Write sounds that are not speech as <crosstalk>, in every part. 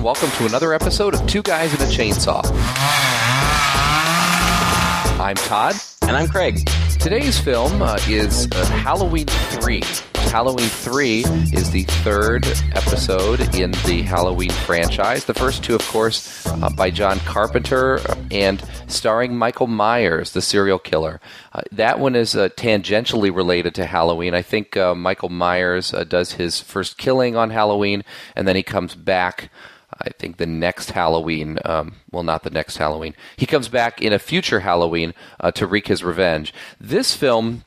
And welcome to another episode of Two Guys and a Chainsaw. I'm Todd. And I'm Craig. Today's film uh, is uh, Halloween 3. Halloween 3 is the third episode in the Halloween franchise. The first two, of course, uh, by John Carpenter and starring Michael Myers, the serial killer. Uh, that one is uh, tangentially related to Halloween. I think uh, Michael Myers does his first killing on Halloween, and then he comes back. I think the next Halloween, um, well, not the next Halloween. He comes back in a future Halloween uh, to wreak his revenge. This film,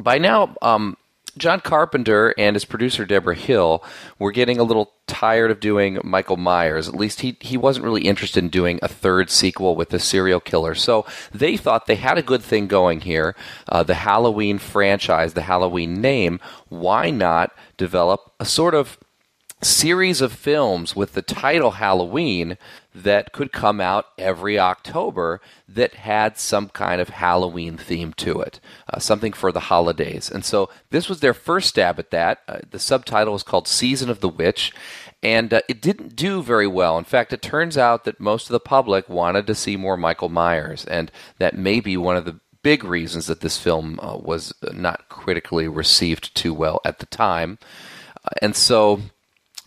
by now, um, John Carpenter and his producer Deborah Hill were getting a little tired of doing Michael Myers. At least he he wasn't really interested in doing a third sequel with the serial killer. So they thought they had a good thing going here. Uh, the Halloween franchise, the Halloween name. Why not develop a sort of series of films with the title Halloween that could come out every October that had some kind of Halloween theme to it, uh, something for the holidays. And so this was their first stab at that. Uh, the subtitle was called Season of the Witch. And uh, it didn't do very well. In fact, it turns out that most of the public wanted to see more Michael Myers, and that may be one of the big reasons that this film uh, was not critically received too well at the time. Uh, and so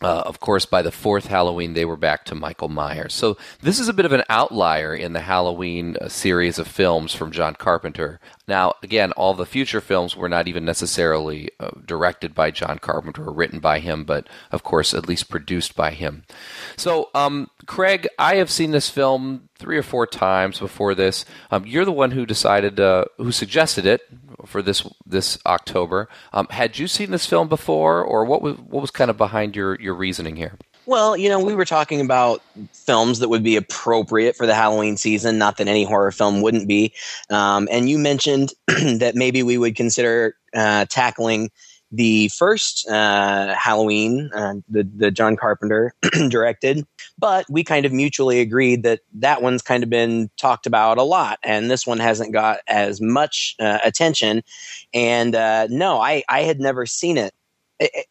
uh, of course, by the fourth Halloween, they were back to Michael Myers. So this is a bit of an outlier in the Halloween uh, series of films from John Carpenter. Now, again, all the future films were not even necessarily uh, directed by John Carpenter or written by him, but of course, at least produced by him. So, um, Craig, I have seen this film three or four times before this. Um, you're the one who decided, uh, who suggested it for this this October. Um, had you seen this film before, or what was what was kind of behind your your reasoning here? Well, you know, we were talking about films that would be appropriate for the Halloween season. Not that any horror film wouldn't be. Um, and you mentioned <clears throat> that maybe we would consider uh, tackling the first uh, Halloween, uh, the the John Carpenter <clears throat> directed, but we kind of mutually agreed that that one's kind of been talked about a lot, and this one hasn't got as much uh, attention. And uh, no, I I had never seen it.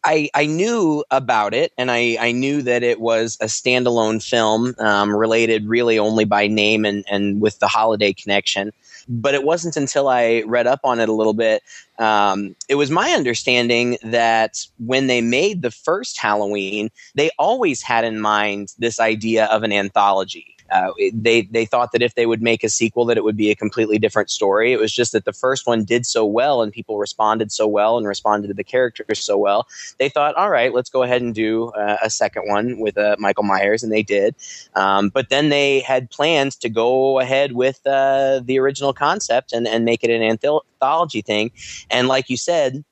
I, I knew about it and I, I knew that it was a standalone film um, related really only by name and, and with the holiday connection. But it wasn't until I read up on it a little bit. Um, it was my understanding that when they made the first Halloween, they always had in mind this idea of an anthology. Uh, they they thought that if they would make a sequel, that it would be a completely different story. It was just that the first one did so well, and people responded so well, and responded to the characters so well. They thought, all right, let's go ahead and do uh, a second one with uh, Michael Myers, and they did. Um, but then they had plans to go ahead with uh, the original concept and and make it an anthology thing. And like you said,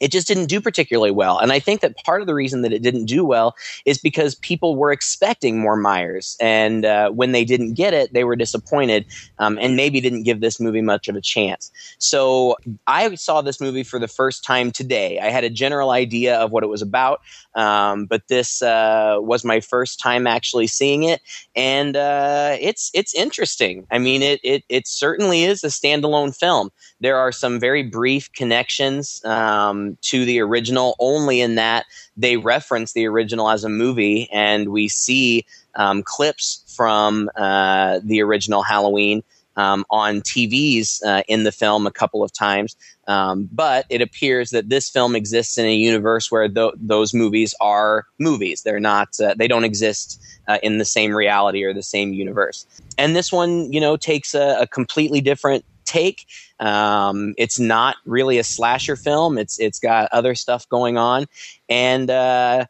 it just didn't do particularly well. And I think that part of the reason that it didn't do well is because people were expecting more Myers. And uh, when they didn't get it, they were disappointed um, and maybe didn't give this movie much of a chance. So I saw this movie for the first time today. I had a general idea of what it was about, um, but this uh, was my first time actually seeing it. And uh, it's, it's interesting. I mean, it, it, it certainly is a standalone film. There are some very brief connections. Um, to the original only in that they reference the original as a movie and we see um, clips from uh, the original Halloween um, on TVs uh, in the film a couple of times. Um, but it appears that this film exists in a universe where th- those movies are movies. They're not. Uh, they don't exist uh, in the same reality or the same universe. And this one, you know, takes a, a completely different take. Um, it's not really a slasher film. It's it's got other stuff going on, and uh,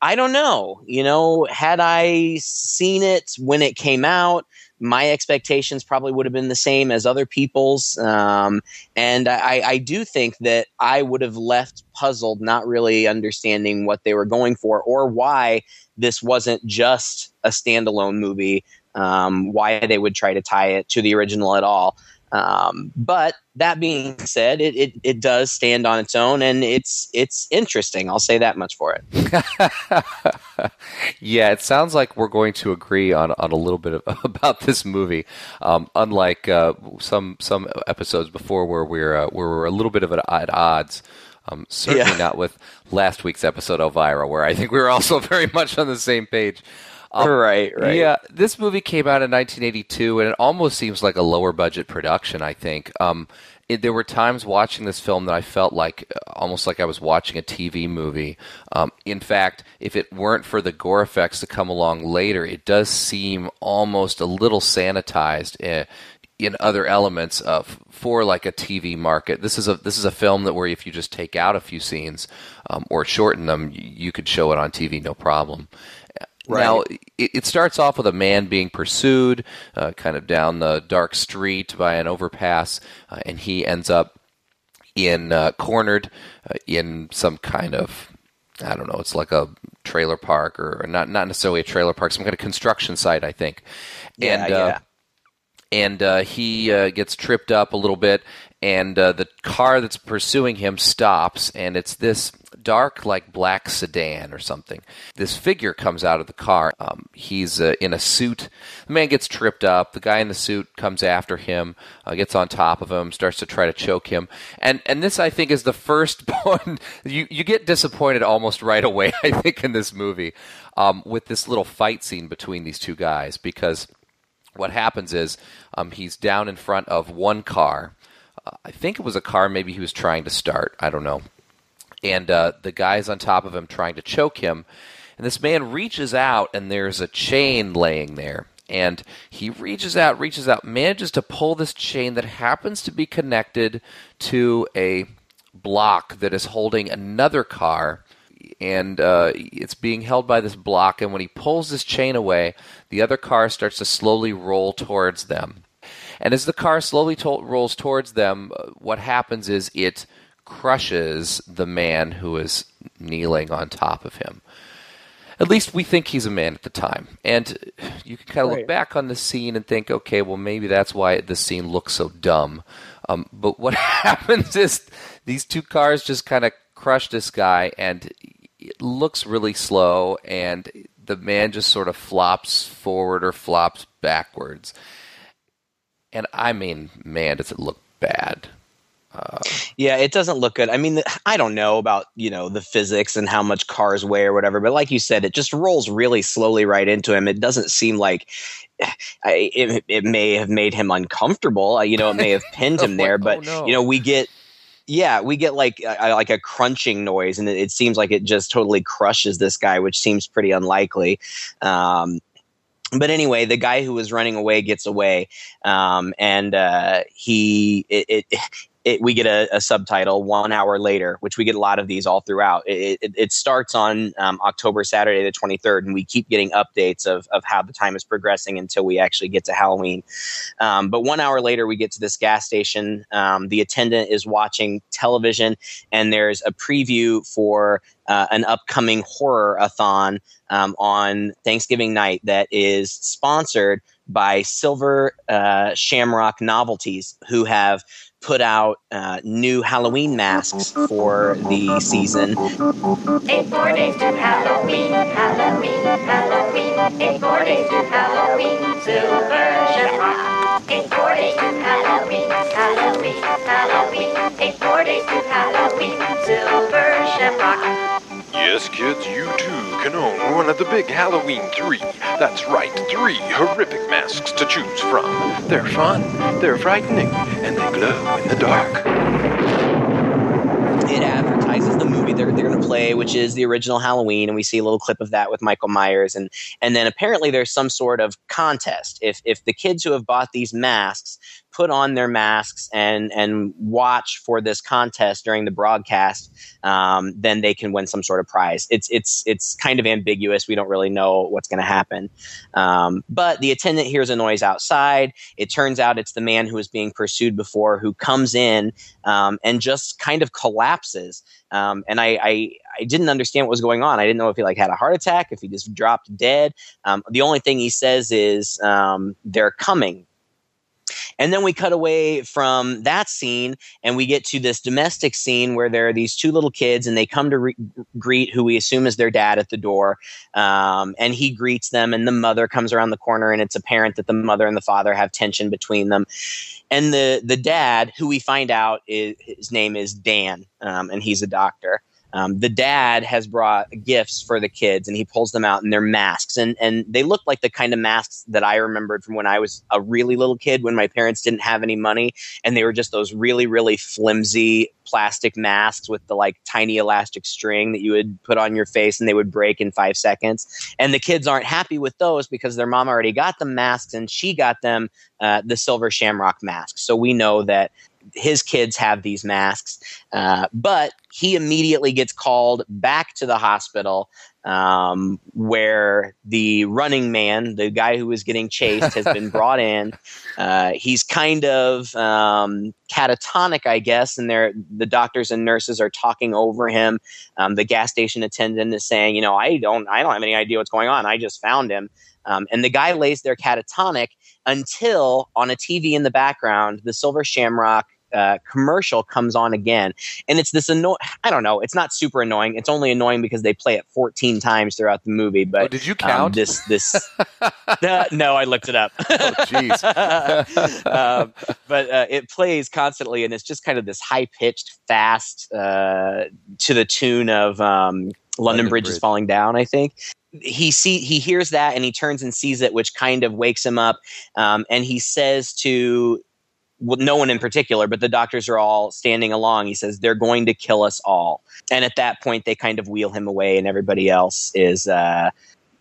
I don't know. You know, had I seen it when it came out, my expectations probably would have been the same as other people's. Um, and I, I, do think that I would have left puzzled, not really understanding what they were going for or why this wasn't just a standalone movie, um, why they would try to tie it to the original at all. Um, but that being said, it, it, it, does stand on its own, and it's it's interesting. I'll say that much for it. <laughs> yeah, it sounds like we're going to agree on, on a little bit of, <laughs> about this movie. Um, unlike uh, some some episodes before, where we're uh, where we're a little bit of at odds Um, certainly Yeah. not with last week's episode Elvira, where I think we were also <laughs> very much on the same page. Um, right, right. Yeah, this movie came out in 1982, and it almost seems like a lower budget production. I think um, it, there were times watching this film that I felt like uh, almost like I was watching a TV movie. Um, in fact, if it weren't for the gore effects to come along later, it does seem almost a little sanitized. Uh, in other elements of for like a TV market. This is a this is a film that where if you just take out a few scenes um, or shorten them, you, you could show it on TV no problem. Right. Now it, it starts off with a man being pursued, uh, kind of down the dark street by an overpass, uh, and he ends up in uh, cornered uh, in some kind of I don't know. It's like a trailer park or not not necessarily a trailer park, some kind of construction site, I think. Yeah, and uh, yeah. and uh, he uh, gets tripped up a little bit, and uh, the car that's pursuing him stops, and it's this dark, like black sedan or something. This figure comes out of the car. Um, he's uh, in a suit. The man gets tripped up. The guy in the suit comes after him, uh, gets on top of him, starts to try to choke him. And and this, I think, is the first <laughs> one. You you get disappointed almost right away. <laughs> I think in this movie um, with this little fight scene between these two guys because what happens is um, he's down in front of one car. I think it was a car maybe he was trying to start. I don't know. And uh, the guy's on top of him trying to choke him. And this man reaches out, and there's a chain laying there. And he reaches out, reaches out, manages to pull this chain that happens to be connected to a block that is holding another car and uh, it's being held by this block. And when he pulls this chain away, the other car starts to slowly roll towards them. And as the car slowly to- rolls towards them, uh, what happens is it crushes the man who is kneeling on top of him. At least we think he's a man at the time. And you can kind of Right. look back on the scene and think, okay, well, maybe that's why this scene looks so dumb. Um, but what <laughs> happens is these two cars just kind of crush this guy, and it looks really slow, and the man just sort of flops forward or flops backwards. And I mean, man, does it look bad. Yeah, it doesn't look good. I mean, I don't know about you know the physics and how much cars weigh or whatever, but like you said, it just rolls really slowly right into him. It doesn't seem like I, it, it may have made him uncomfortable. Uh, You know, it may have pinned him <laughs> there, Like, oh, but no. you know, we get yeah, we get like a, like a crunching noise, and it, it seems like it just totally crushes this guy, which seems pretty unlikely. Um, but anyway, the guy who was running away gets away, um, and uh, he it, it, it we get a, a subtitle one hour later, which we get a lot of these all throughout. It, it, it starts on um, October Saturday the twenty third, and we keep getting updates of of how the time is progressing until we actually get to Halloween. Um, but one hour later, we get to this gas station. Um, the attendant is watching television, and there's a preview for uh, an upcoming horror a thon um, on Thanksgiving night that is sponsored by Silver uh, Shamrock Novelties, who have put out uh, new Halloween masks for the season. Eight more days to Halloween, Halloween, Halloween. Eight more days to Halloween, Silver Shamrock. Eight more days to Halloween, Halloween, Halloween. Eight more days to Halloween, Silver Shamrock. Yes, kids, you too can own one of the big Halloween three. That's right, three horrific masks to choose from. They're fun, they're frightening, and they glow in the dark. it advertises the movie they're, they're going to play, which is the original Halloween, and we see a little clip of that with Michael Myers, and and then apparently there's some sort of contest. If if the kids who have bought these masks put on their masks and and watch for this contest during the broadcast, um, then they can win some sort of prize. It's it's it's kind of ambiguous. We don't really know what's going to happen. Um, but the attendant hears a noise outside. It turns out it's the man who was being pursued before who comes in um, and just kind of collapses. Um, and I, I, I didn't understand what was going on. I didn't know if he like had a heart attack, if he just dropped dead. Um, the only thing he says is um, they're coming. And then we cut away from that scene and we get to this domestic scene where there are these two little kids and they come to re- greet who we assume is their dad at the door. Um, and he greets them, and the mother comes around the corner, and it's apparent that the mother and the father have tension between them. And the, the dad, who we find out is, his name is Dan, um, and he's a doctor um, the dad has brought gifts for the kids and he pulls them out and they're masks. And and they look like the kind of masks that i remembered from when i was a really little kid when my parents didn't have any money and they were just those really really flimsy plastic masks with the like tiny elastic string that you would put on your face and they would break in five seconds. And the kids aren't happy with those because their mom already got them masks and she got them uh, the silver shamrock mask so we know that his kids have these masks, uh, but he immediately gets called back to the hospital um, where the running man, the guy who was getting chased, has been <laughs> brought in. Uh, he's kind of um, catatonic, I guess, and the doctors and nurses are talking over him. Um, the gas station attendant is saying, "You know, I don't, I don't have any idea what's going on. I just found him." Um, and the guy lays there catatonic until on a TV in the background, the Silver Shamrock uh, commercial comes on again, and it's this annoying. I don't know. It's not super annoying. It's only annoying because they play it 14 times throughout the movie. But oh, did you count um, this? This <laughs> uh, no, I looked it up. oh, jeez. <laughs> um, but uh, it plays constantly, and it's just kind of this high pitched, fast uh, to the tune of um, London, London Bridge, Bridge is falling down. I think he see he hears that and he turns and sees it, which kind of wakes him up. Um, and he says to well, no one in particular, but the doctors are all standing along. He says they're going to kill us all, and at that point they kind of wheel him away, and everybody else is. Uh,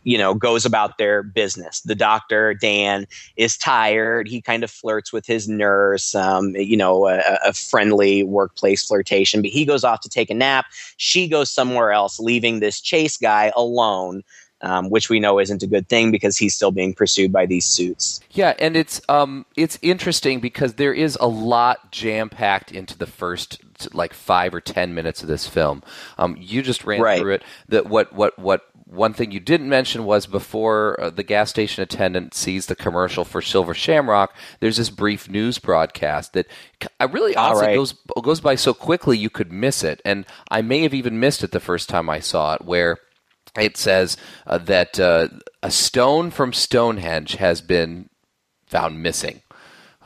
you know, goes about their business. The doctor, Dan, is tired. He kind of flirts with his nurse, um, you know, a, a, friendly workplace flirtation, but he goes off to take a nap. She goes somewhere else, leaving this chase guy alone um, which we know isn't a good thing because he's still being pursued by these suits. Yeah, and it's um, it's interesting because there is a lot jam packed into the first like five or ten minutes of this film. Um, you just ran right. through it. That what what what one thing you didn't mention was before uh, the gas station attendant sees the commercial for Silver Shamrock, there's this brief news broadcast that I really honestly right. goes goes by so quickly you could miss it, and I may have even missed it the first time I saw it, where it says uh, that uh, a stone from Stonehenge has been found missing.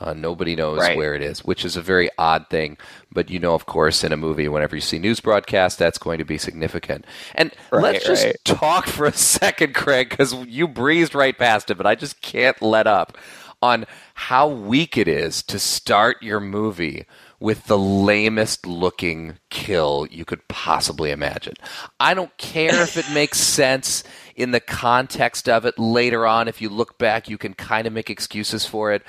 Uh, nobody knows right. where it is, which is a very odd thing. But you know, of course, in a movie, whenever you see news broadcasts, that's going to be significant. And right, let's just right. talk for a <laughs> second, Craig, because you breezed right past it, but I just can't let up on how weak it is to start your movie with the lamest looking kill you could possibly imagine. I don't care if it <laughs> makes sense in the context of it later on. If you look back, you can kind of make excuses for it.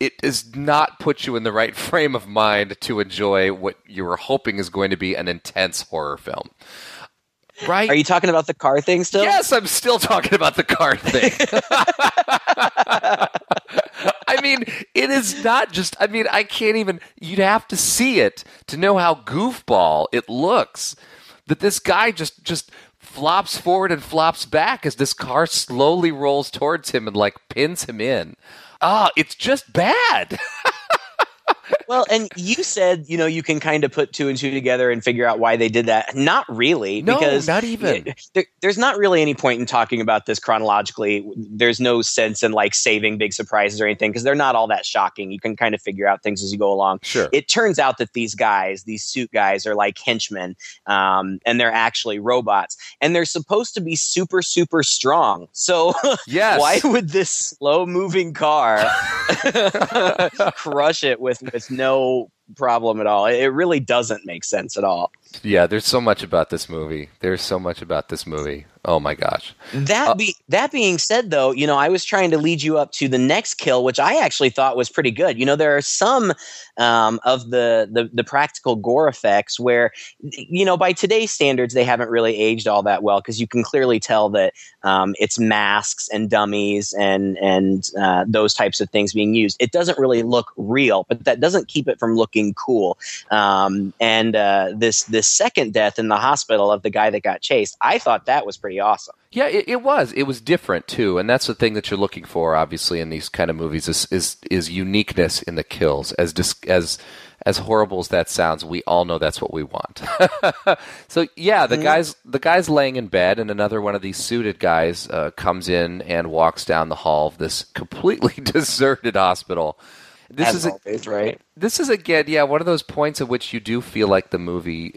It does not put you in the right <laughs> frame of mind to enjoy what you were hoping is going to be an intense horror film. Right? Are you talking about the car thing still? Yes, I'm still talking about the car thing. <laughs> I mean, it is not just. I mean, I can't even. You'd have to see it to know how goofball it looks. That this guy just just flops forward and flops back as this car slowly rolls towards him and like pins him in. Ah, oh, it's just bad. <laughs> well, and you said you know you can kind of put two and two together and figure out why they did that. Not really, no, because not even. There, there's not really any point in talking about this chronologically. There's no sense in like saving big surprises or anything because they're not all that shocking. You can kind of figure out things as you go along. Sure. It turns out that these guys, these suit guys, are like henchmen, um, and they're actually robots, and they're supposed to be super super strong. So <laughs> yes. why would this slow moving car <laughs> <laughs> crush it with with no problem at all. It really doesn't make sense at all. Yeah, there's so much about this movie. There's so much about this movie. Oh my gosh. That uh, be that being said though, you know, I was trying to lead you up to the next kill, which I actually thought was pretty good. You know, there are some um, of the, the the practical gore effects where, you know, by today's standards, they haven't really aged all that well because you can clearly tell that um, it's masks and dummies and and uh, those types of things being used. It doesn't really look real, but that doesn't keep it from looking cool. Um, and uh, this this second death in the hospital of the guy that got chased, I thought that was pretty awesome. Yeah, it, it was. It was different too, and that's the thing that you're looking for, obviously, in these kind of movies is is, is uniqueness in the kills. As dis- as as horrible as that sounds, we all know that's what we want. <laughs> so yeah, the guys the guy's laying in bed, and another one of these suited guys uh, comes in and walks down the hall of this completely <laughs> deserted hospital. This As is a, always, right? this is again, yeah, one of those points at which you do feel like the movie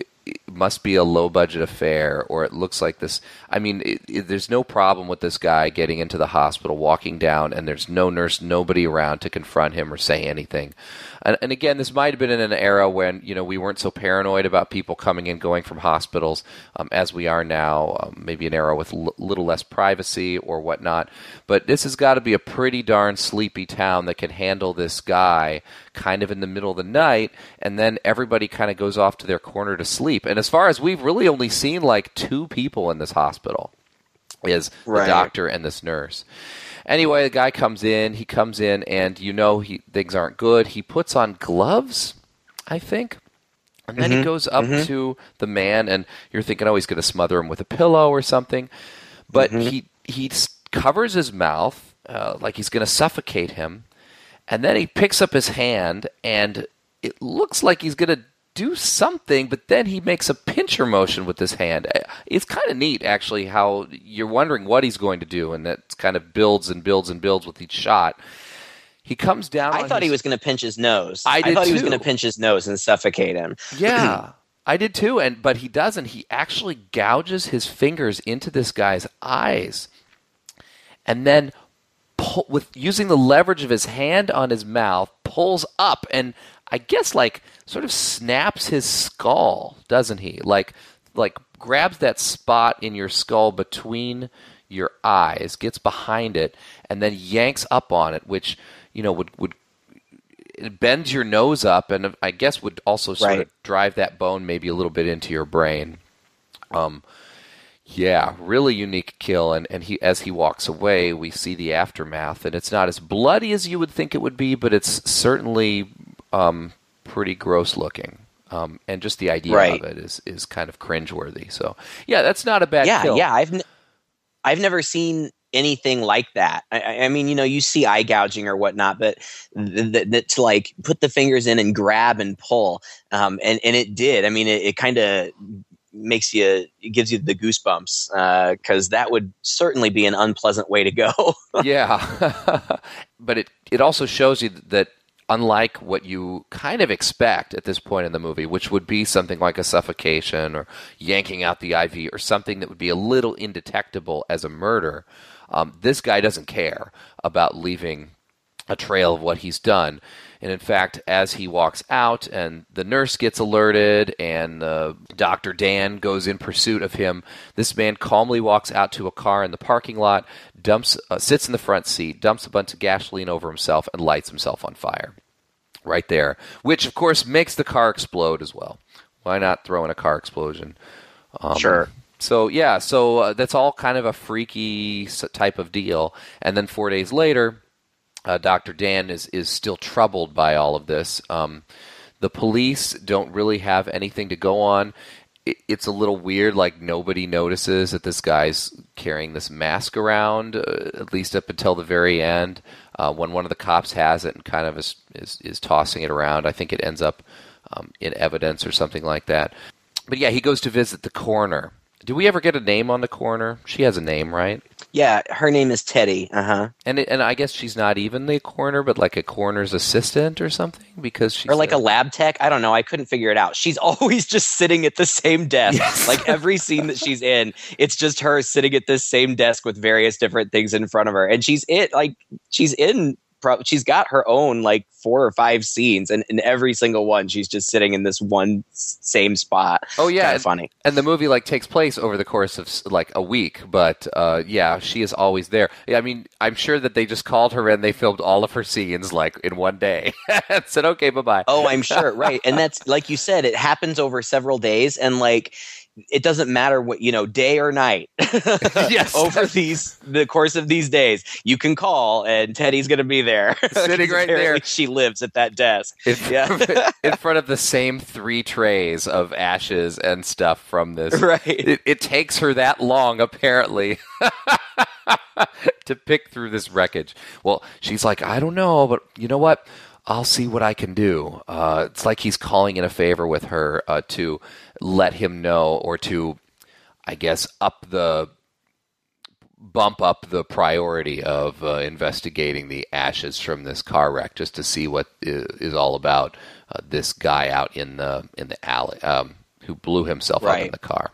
must be a low budget affair, or it looks like this. I mean, it, it, there's no problem with this guy getting into the hospital, walking down, and there's no nurse, nobody around to confront him or say anything. And, and again, this might have been in an era when you know we weren't so paranoid about people coming and going from hospitals um, as we are now. Um, maybe an era with a little less privacy or whatnot. But this has got to be a pretty darn sleepy town that can handle this guy kind of in the middle of the night, and then everybody kind of goes off to their corner to sleep. And as far as we've really only seen like two people in this hospital, is Right. the doctor and this nurse. Anyway, the guy comes in. He comes in, and you know he things aren't good. He puts on gloves, I think, and then he mm-hmm. goes up mm-hmm. to the man, and you're thinking, oh, he's going to smother him with a pillow or something, but mm-hmm. he he covers his mouth uh, like he's going to suffocate him, and then he picks up his hand, and it looks like he's going to do something, but then he makes a pincher motion with his hand. Uh, It's kind of neat, actually, how you're wondering what he's going to do, and that kind of builds and builds and builds with each shot. He comes down. I thought he was going to pinch his nose. I did thought he was going to pinch his nose and suffocate him. <clears throat> Yeah, I did too. And but he doesn't. He actually gouges his fingers into this guy's eyes, and then pull, with using the leverage of his hand on his mouth, pulls up and I guess like sort of snaps his skull, doesn't he? Like like grabs that spot in your skull between your eyes, gets behind it, and then yanks up on it, which you know would would it bends your nose up, and I guess would also sort Right. of drive that bone maybe a little bit into your brain. Um, yeah, really unique kill, and and he as he walks away, we see the aftermath, and it's not as bloody as you would think it would be, but it's certainly um, pretty gross looking. Um, and just the idea Right. of it is is kind of cringeworthy. So yeah, that's not a bad yeah, kill. yeah. I've n- I've never seen anything like that. I- I, mean, you know, you see eye gouging or whatnot, but th- th- th- to like put the fingers in and grab and pull, um, and and it did. I mean, it, it kind of makes you it gives you the goosebumps because that would certainly be an unpleasant way to go. <laughs> yeah, <laughs> but it it also shows you that unlike what you kind of expect at this point in the movie, which would be something like a suffocation or yanking out the IV or something that would be a little indetectable as a murder, um, this guy doesn't care about leaving a trail of what he's done. And in fact, as he walks out and the nurse gets alerted and uh, Dr. Dan goes in pursuit of him, this man calmly walks out to a car in the parking lot, dumps, uh, sits in the front seat, dumps a bunch of gasoline over himself, and lights himself on fire. Right there. Which, of course, makes the car explode as well. Why not throw in a car explosion? Um, Sure. So yeah, so uh, that's all kind of a freaky type of deal. And then four days later, uh, Dr. Dan is is still troubled by all of this. Um, the police don't really have anything to go on. It, it's a little weird. Like nobody notices that this guy's carrying this mask around, uh, at least up until the very end. Uh, when one of the cops has it and kind of is is, is tossing it around, I think it ends up um, in evidence or something like that. But yeah, he goes to visit the coroner. Do we ever get a name on the coroner? She has a name, right? Yeah, her name is Teddy. Uh huh. And it, and I guess she's not even the coroner, but like a coroner's assistant or something because she's or like a- a lab tech. I don't know. I couldn't figure it out. She's <laughs> always just sitting at the same desk. Yes. <laughs> Like every scene that she's in, it's just her sitting at this same desk with various different things in front of her. And she's it like she's in pro- she's got her own like four or five scenes and in every single one she's just sitting in this one same spot. Oh yeah, and, funny. and the movie like takes place over the course of like a week, but uh, yeah, she is always there. I mean, I'm sure that they just called her and they filmed all of her scenes like in one day <laughs> and said, "Okay, bye bye." Oh, I'm sure. Right. And that's like you said, it happens over several days. And like it doesn't matter what you know day or night <laughs> Yes. over these the course of these days you can call and teddy's going to be there <laughs> Sitting right there. she lives at that desk in, Yeah. <laughs> in front of the same three trays of ashes and stuff from this. right It, it takes her that long, apparently, to pick through this wreckage. Well, she's like, I don't know, but you know what? I'll see what I can do. Uh, it's like he's calling in a favor with her uh, to let him know, or to, I guess, up the bump up the priority of uh, investigating the ashes from this car wreck, just to see what is, all about uh, this guy out in the in the alley um, who blew himself up in the car.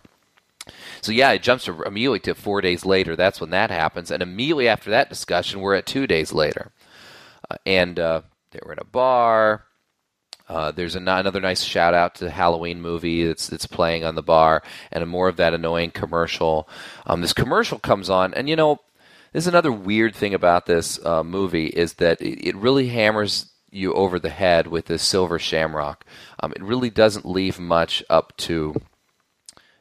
So yeah, it jumps to- immediately to four days later. That's when that happens, and immediately after that discussion, we're at two days later, uh, and uh, they were in a bar. Uh, there's another nice shout out to the Halloween movie that's that's playing on the bar, and a more of that annoying commercial. Um, this commercial comes on, and you know, there's another weird thing about this uh, movie is that it, it really hammers you over the head with this silver shamrock. Um, it really doesn't leave much up to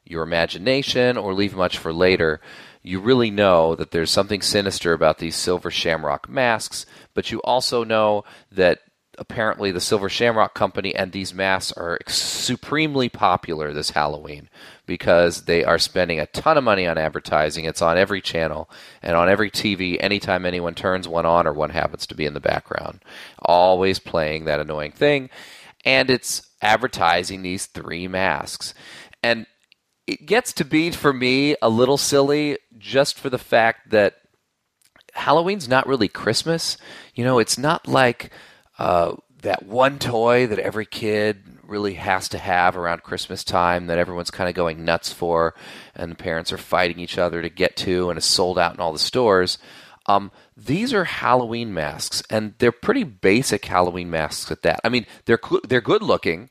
your imagination or leave much for later. You really know that there's something sinister about these silver shamrock masks, but you also know that apparently the Silver Shamrock Company and these masks are supremely popular this Halloween because they are spending a ton of money on advertising. It's on every channel and on every TV anytime anyone turns one on or one happens to be in the background. Always playing that annoying thing. And it's advertising these three masks. And it gets to be for me a little silly just for the fact that Halloween's not really Christmas. You know, it's not like uh, that one toy that every kid really has to have around Christmas time that everyone's kind of going nuts for, and the parents are fighting each other to get to, and is sold out in all the stores. Um, these are Halloween masks, and they're pretty basic Halloween masks at that. I mean, they're they're good looking.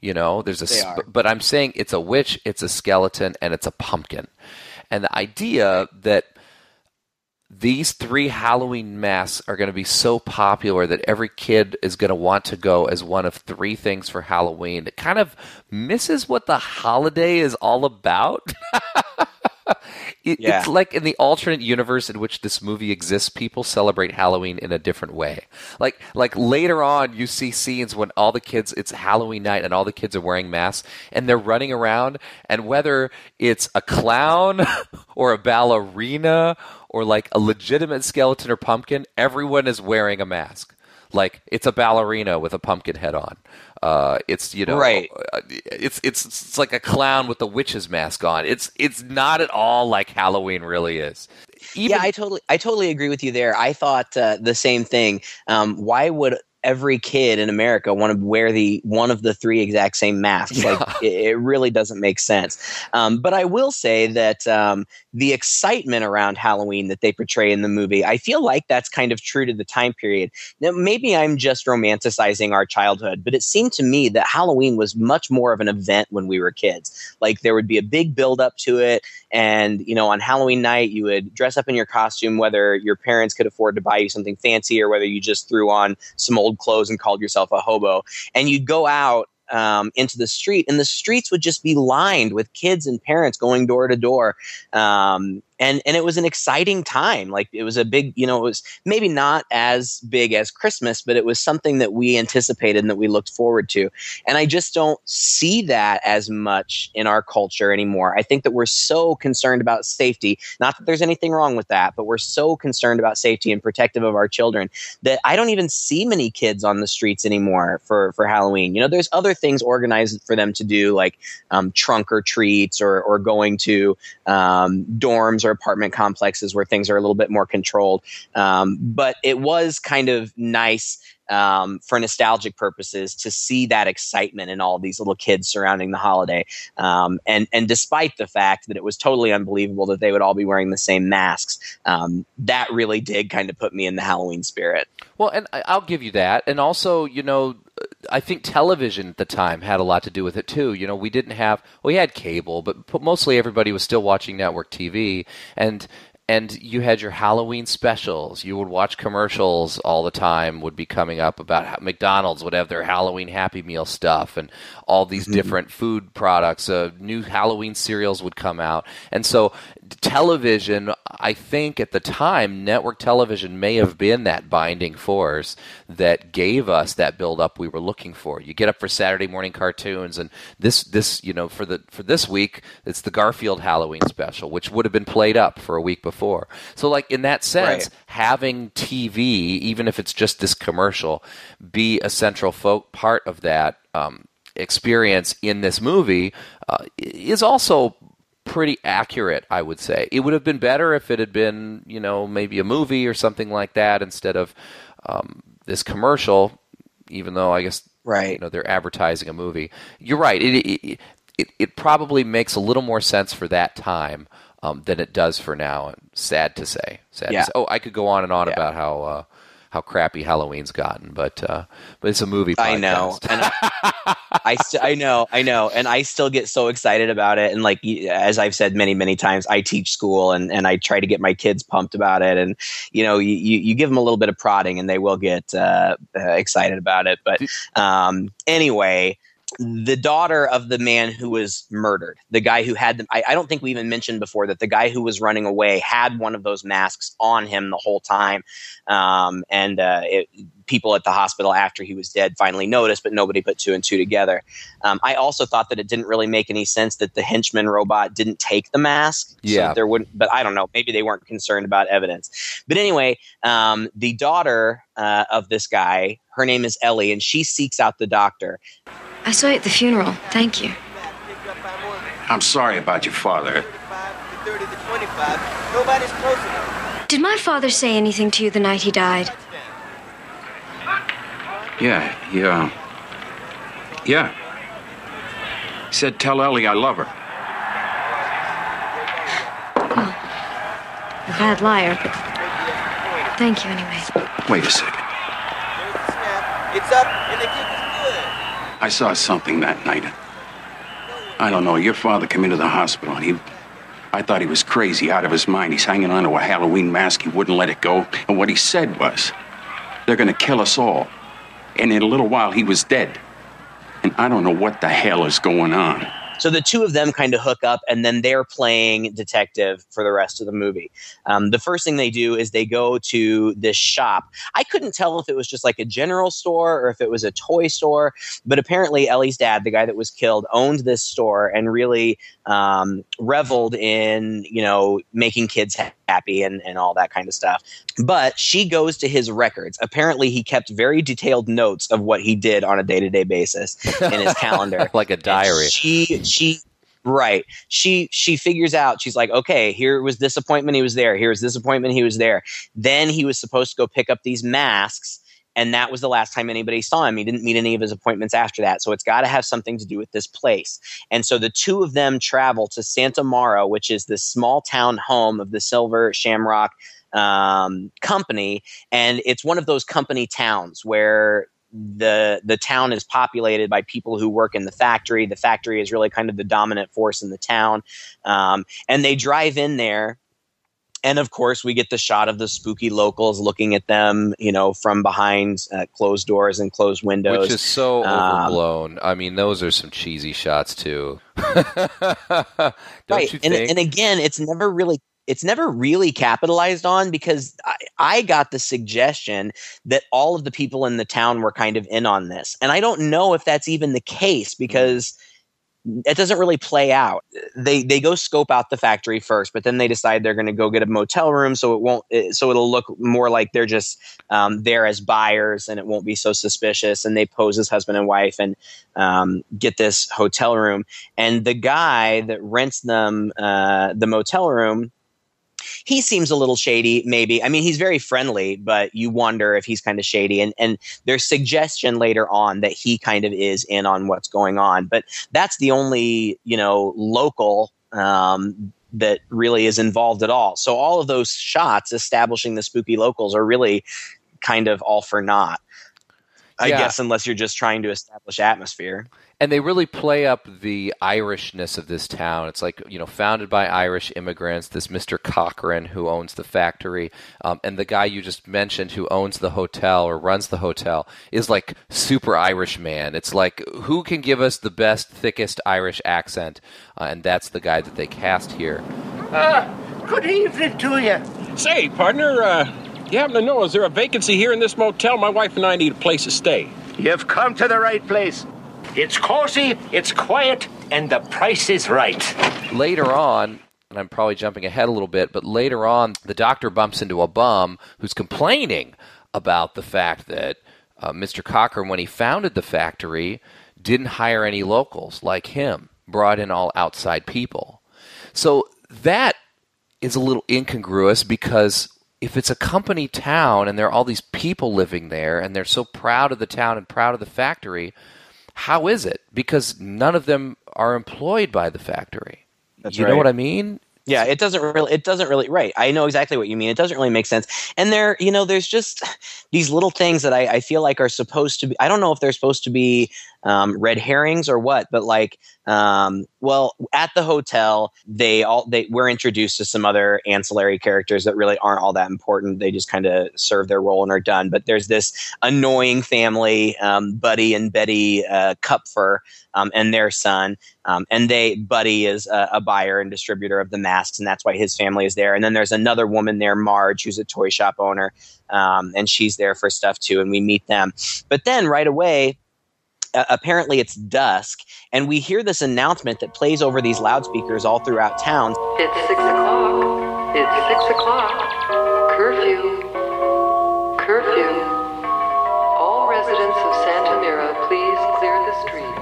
You know, there's a sp- but I'm saying it's a witch, it's a skeleton, and it's a pumpkin. And the idea that these three Halloween masks are going to be so popular that every kid is going to want to go as one of three things for Halloween. It kind of misses what the holiday is all about. <laughs> It- Yeah. It's like in the alternate universe in which this movie exists, people celebrate Halloween in a different way. Like like later on, you see scenes when all the kids it's Halloween night and all the kids are wearing masks and they're running around, and whether it's a clown <laughs> or a ballerina or like a legitimate skeleton or pumpkin, everyone is wearing a mask. Like it's a ballerina with a pumpkin head on. Uh, it's you know, Right. uh, it's it's it's like a clown with a witch's mask on. It's it's not at all like Halloween really is. Even, yeah, I totally, I totally agree with you there. I thought uh, the same thing. Um, why would every kid in America want to wear the one of the three exact same masks? Like, it, it really doesn't make sense. Um, but I will say that um, the excitement around Halloween that they portray in the movie, I feel like that's kind of true to the time period. Now, maybe I'm just romanticizing our childhood, but it seemed to me that Halloween was much more of an event when we were kids. Like there would be a big build up to it, and you know, on Halloween night, you would dress up in your costume, whether your parents could afford to buy you something fancy or whether you just threw on some old clothes and called yourself a hobo, and you'd go out. Um, into the street, and the streets would just be lined with kids and parents going door to door, um, and and it was an exciting time. Like it was a big, you know, it was maybe not as big as Christmas, but it was something that we anticipated and that we looked forward to. And I just don't see that as much in our culture anymore. I think that we're so concerned about safety. Not that there's anything wrong with that, but we're so concerned about safety and protective of our children that I don't even see many kids on the streets anymore for for Halloween. You know, there's other things organized for them to do, like um, trunk or treats, or or going to um, dorms or apartment complexes where things are a little bit more controlled. Um, but it was kind of nice um, for nostalgic purposes to see that excitement in all these little kids surrounding the holiday. Um, and and despite the fact that it was totally unbelievable that they would all be wearing the same masks, um, that really did kind of put me in the Halloween spirit. Well, and I'll give you that. And also, you know, I think television at the time had a lot to do with it too. You know, we didn't have we had cable, but mostly everybody was still watching network TV. And and you had your Halloween specials. You would watch commercials all the time. Would be coming up about McDonald's would have their Halloween Happy Meal stuff, and all these Mm-hmm. different food products. Uh, new Halloween cereals would come out, and so television. I think at the time, network television may have been that binding force that gave us that build up we were looking for. You get up for Saturday morning cartoons, and this this you know for the for this week it's the Garfield Halloween special, which would have been played up for a week before. So like in that sense, Right. having TV, even if it's just this commercial, be a central folk part of that um, experience in this movie uh, is also pretty accurate, I would say. It would have been better if it had been, you know, maybe a movie or something like that instead of um, this commercial. Even though I guess Right. you know they're advertising a movie. You're right. It it, it, it probably makes a little more sense for that time um, than it does for now. Sad to say. Sad. Yeah. To say. Oh, I could go on and on Yeah. about how. Uh, how crappy Halloween's gotten, but uh, but it's a movie. I know, and I, I, st- I know, I know, and I still get so excited about it. And like as I've said many, many times, I teach school, and and I try to get my kids pumped about it. And you know, you you, you give them a little bit of prodding, and they will get uh, uh, excited about it. But um, anyway. The daughter of the man who was murdered, the guy who had them, I, I don't think we even mentioned before that the guy who was running away had one of those masks on him the whole time. Um, and uh, it, people at the hospital after he was dead finally noticed, but nobody put two and two together. Um, I also thought that it didn't really make any sense that the henchman robot didn't take the mask. So Yeah. there wouldn't, but I don't know. Maybe they weren't concerned about evidence. But anyway, um, the daughter uh, of this guy, her name is Ellie, and she seeks out the doctor. I saw you at the funeral. Thank you. I'm sorry about your father. Did my father say anything to you the night he died? Yeah, yeah. Uh, yeah. He said, Tell Ellie I love her. A bad liar, but thank you anyway. Wait a second. It's up and the kick is good. I saw something that night. I don't know. Your father came into the hospital. and He. I thought he was crazy, out of his mind. He's hanging onto a Halloween mask. He wouldn't let it go. And what he said was, they're going to kill us all. And in a little while, he was dead. And I don't know what the hell is going on. So the two of them kind of hook up, and then they're playing detective for the rest of the movie. Um, the first thing they do is they go to this shop. I couldn't tell if it was just like a general store or if it was a toy store, but apparently Ellie's dad, the guy that was killed, owned this store and really um, reveled in you know making kids happy and, and all that kind of stuff. But she goes to his records. Apparently, he kept very detailed notes of what he did on a day to day basis in his calendar <laughs> like a and diary. She she right. She she figures out. She's like, okay, here was this appointment. He was there. Here's this appointment. He was there. Then he was supposed to go pick up these masks. And that was the last time anybody saw him. He didn't meet any of his appointments after that. So it's got to have something to do with this place. And so the two of them travel to Santa Mira, which is the small town home of the Silver Shamrock um, company. And it's one of those company towns where the the town is populated by people who work in the factory. The factory is really kind of the dominant force in the town, um, and they drive in there. And of course, we get the shot of the spooky locals looking at them, you know, from behind uh, closed doors and closed windows. Which is so Um, overblown. I mean, those are some cheesy shots too. <laughs> Right and, and again it's never really it's never really capitalized on because I, I got the suggestion that all of the people in the town were kind of in on this and i don't know if that's even the case because it doesn't really play out. They they go scope out the factory first but then they decide they're going to go get a motel room so it won't so it'll look more like they're just um, there as buyers and it won't be so suspicious and they pose as husband and wife and um, get this hotel room. And the guy that rents them uh, the motel room he seems a little shady maybe i mean he's very friendly but you wonder if he's kind of shady and and there's suggestion later on that he kind of is in on what's going on but that's the only you know local um, that really is involved at all so all of those shots establishing the spooky locals are really kind of all for naught I Yeah. guess unless you're just trying to establish atmosphere. And they really play up the Irishness of this town. It's like you know, founded by Irish immigrants. This Mister Cochran who owns the factory, um, and the guy you just mentioned who owns the hotel or runs the hotel is like super Irish man. It's like who can give us the best, thickest Irish accent, uh, and that's the guy that they cast here. Good evening to you. Say, partner, uh, you happen to know, is there a vacancy here in this motel? My wife and I need a place to stay. You've come to the right place. It's cozy, it's quiet, and the price is right. later on, and I'm probably jumping ahead a little bit, but later on, the doctor bumps into a bum who's complaining about the fact that uh, Mr. Cochran, when he founded the factory, didn't hire any locals like him, brought in all outside people. So that is a little incongruous because if it's a company town and there are all these people living there and they're so proud of the town and proud of the factory, how is it? Because none of them are employed by the factory. That's you know what I mean? Yeah, it doesn't really. It doesn't really. Right. I know exactly what you mean. It doesn't really make sense. And there, you know, there's just these little things that I, I feel like are supposed to be. I don't know if they're supposed to be um, red herrings or what, but like, um, well, at the hotel, they all they we're introduced to some other ancillary characters that really aren't all that important. They just kind of serve their role and are done. But there's this annoying family, um, Buddy and Betty uh, Kupfer, um, and their son. Um, and they Buddy is a, a buyer and distributor of the masks, and that's why his family is there. And then there's another woman there, Marge, who's a toy shop owner, um, and she's there for stuff too. And we meet them. But then right away, uh, apparently it's dusk, and we hear this announcement that plays over these loudspeakers all throughout town. It's six o'clock. It's six o'clock. Curfew. Curfew. All residents of Santa Mira, please clear the street.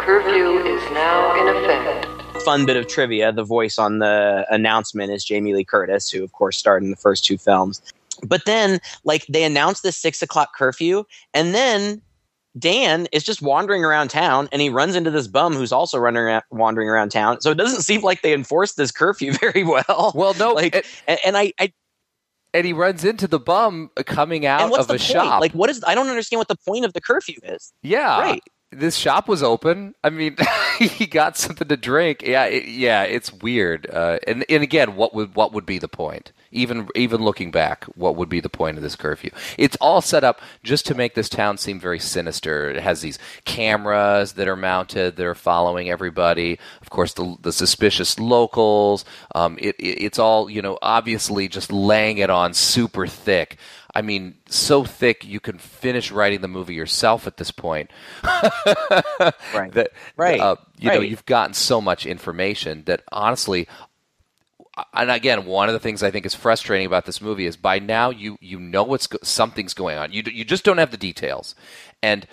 Curfew is now in effect. Fun bit of trivia: the voice on the announcement is Jamie Lee Curtis, who of course starred in the first two films. But then, like, they announced this six o'clock curfew, and then Dan is just wandering around town and he runs into this bum who's also running around, wandering around town. So it doesn't seem like they enforced this curfew <laughs> very well. Well, no, like, and, and, and I, I and he runs into the bum coming out and what's of the a point? shop. Like, what is? I don't understand what the point of the curfew is. yeah, Right. This shop was open. I mean, <laughs> he got something to drink. Yeah, it, yeah, it's weird. Uh, and and again, what would what would be the point? Even even looking back, what would be the point of this curfew? It's all set up just to make this town seem very sinister. It has these cameras that are mounted that are following everybody. Of course, the the suspicious locals. Um, it, it it's all you know, obviously just laying it on super thick. I mean, so thick you can finish writing the movie yourself at this point. <laughs> Right. That, Right. uh, you know, you've gotten so much information that honestly, and again, one of the things I think is frustrating about this movie is by now you you know what's something's going on. You you just don't have the details, and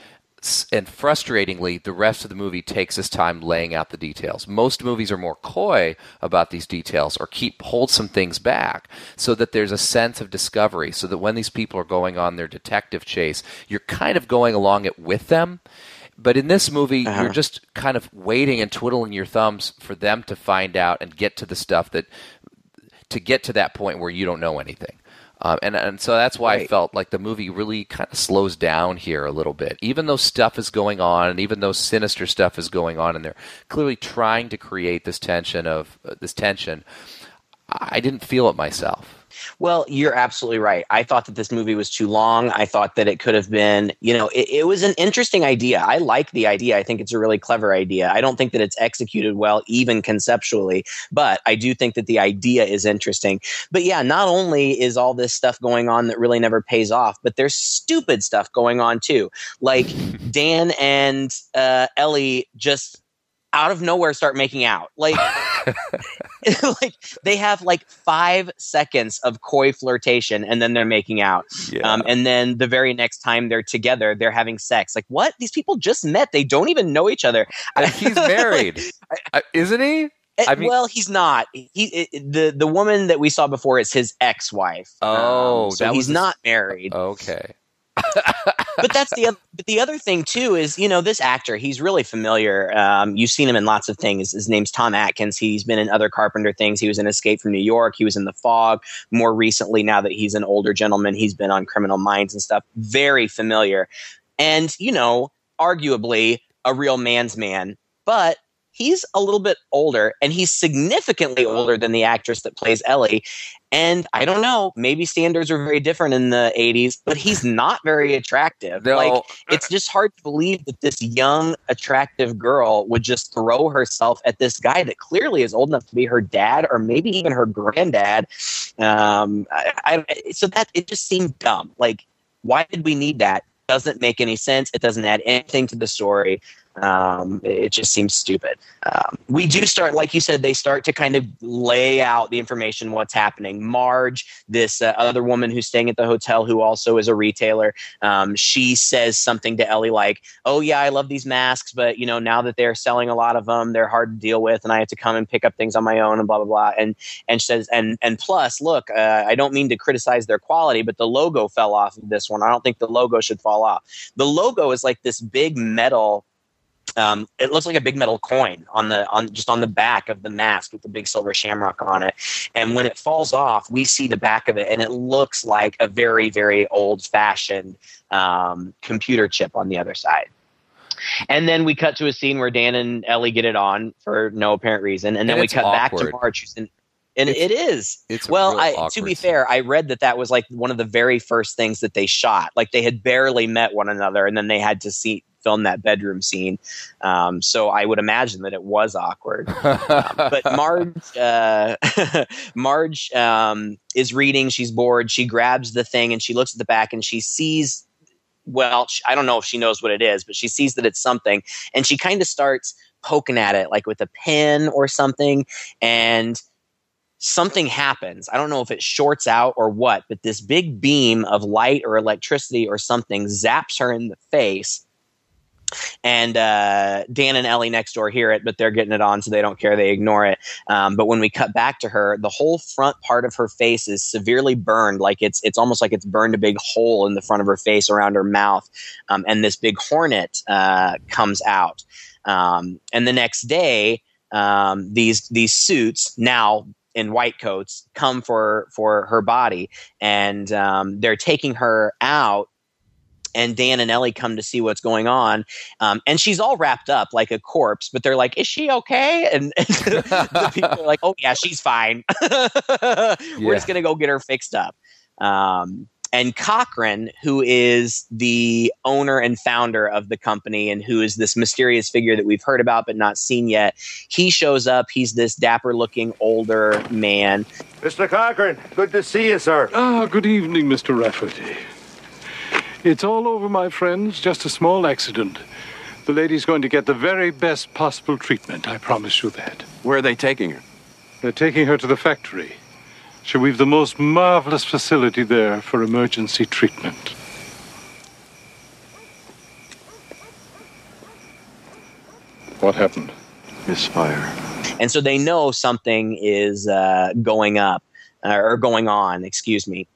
and frustratingly, the rest of the movie takes its time laying out the details. Most movies are more coy about these details or keep hold some things back so that there's a sense of discovery. So that when these people are going on their detective chase, you're kind of going along it with them. But in this movie, Uh-huh. you're just kind of waiting and twiddling your thumbs for them to find out and get to the stuff that to get to that point where you don't know anything. Um, and and so that's why I felt like the movie really kind of slows down here a little bit. Even though stuff is going on, and even though sinister stuff is going on, and they're clearly trying to create this tension of uh, this tension, I didn't feel it myself. Well, you're absolutely right. I thought that this movie was too long. I thought that it could have been, you know, it, it was an interesting idea. I like the idea. I think it's a really clever idea. I don't think that it's executed well, even conceptually, but I do think that the idea is interesting. But yeah, not only is all this stuff going on that really never pays off, but there's stupid stuff going on too. Like <laughs> Dan and uh, Ellie just out of nowhere start making out. Like <laughs> <laughs> like they have like five seconds of coy flirtation and then they're making out. Um, and then the very next time they're together, they're having sex. Like what? These people just met. They don't even know each other. And he's married, <laughs> Uh, isn't he? I mean- well, he's not. He i the the woman that we saw before is his ex wife. Oh, so that he's his- not married. Okay. But that's the other, but the other thing too is you know this actor he's really familiar. Um, you've seen him in lots of things. His name's Tom Atkins. He's been in other Carpenter things. He was in Escape from New York. He was in The Fog. More recently, now that he's an older gentleman, he's been on Criminal Minds and stuff. Very familiar, and you know, arguably a real man's man. But he's a little bit older and he's significantly older than the actress that plays Ellie. And I don't know, maybe standards are very different in the 80s, but he's <laughs> not very attractive. No. Like it's just hard to believe that this young attractive girl would just throw herself at this guy that clearly is old enough to be her dad or maybe even her granddad. Um I, I so that it just seemed dumb. Like why did we need that? Doesn't make any sense. It doesn't add anything to the story. Um, it just seems stupid. Um, we do start, like you said, they start to kind of lay out the information, what's happening. Marge, this uh, other woman who's staying at the hotel, who also is a retailer, um, she says something to Ellie like, "Oh yeah, I love these masks, but you know now that they're selling a lot of them, they're hard to deal with, and I have to come and pick up things on my own and blah blah blah." And and she says, and and plus, look, uh, I don't mean to criticize their quality, but the logo fell off of this one. I don't think the logo should fall off. The logo is like this big metal um, it looks like a big metal coin on the on just on the back of the mask with the big silver shamrock on it. And when it falls off, we see the back of it, and it looks like a very very old fashioned um, computer chip on the other side. And then we cut to a scene where Dan and Ellie get it on for no apparent reason, and then And we it's cut back to Marge, who's in- and It's- it is. it's well, I, to be fair, I read that that was like one of the very first things that they shot. Like they had barely met one another, and then they had to see film that bedroom scene. Um, so I would imagine that it was awkward. <laughs> Um, but Marge, uh, <laughs> Marge um, is reading. She's bored. She grabs the thing and she looks at the back and she sees. Well, I don't know if she knows what it is, but she sees that it's something, and she kind of starts poking at it, like with a pen or something, and something happens. I don't know if it shorts out or what, but this big beam of light or electricity or something zaps her in the face. And uh, Dan and Ellie next door hear it, but they're getting it on, so they don't care. They ignore it. Um, but when we cut back to her, the whole front part of her face is severely burned. Like it's it's almost like it's burned a big hole in the front of her face around her mouth. Um, and this big hornet uh, comes out. Um, and the next day, um, these these suits now in white coats come for for her body, and um, they're taking her out. And Dan and Ellie come to see what's going on, um, and she's all wrapped up like a corpse. But they're like, "Is she okay?" And, <laughs> and the people are like, "Oh yeah, she's fine. <laughs> We're just gonna go get her fixed up." Um, and Cochran, who is the owner and founder of the company and who is this mysterious figure that we've heard about but not seen yet, he shows up. He's this dapper looking older man. Mr. Cochran, good to see you, sir. Ah, good evening, Mr. Rafferty. It's all over, my friends. Just a small accident. The lady's going to get the very best possible treatment, I promise you that. Where are they taking her? They're taking her to the factory. So we've the most marvelous facility there for emergency treatment. What happened? Misfire. And so they know something is uh, going up uh, or going on, excuse me.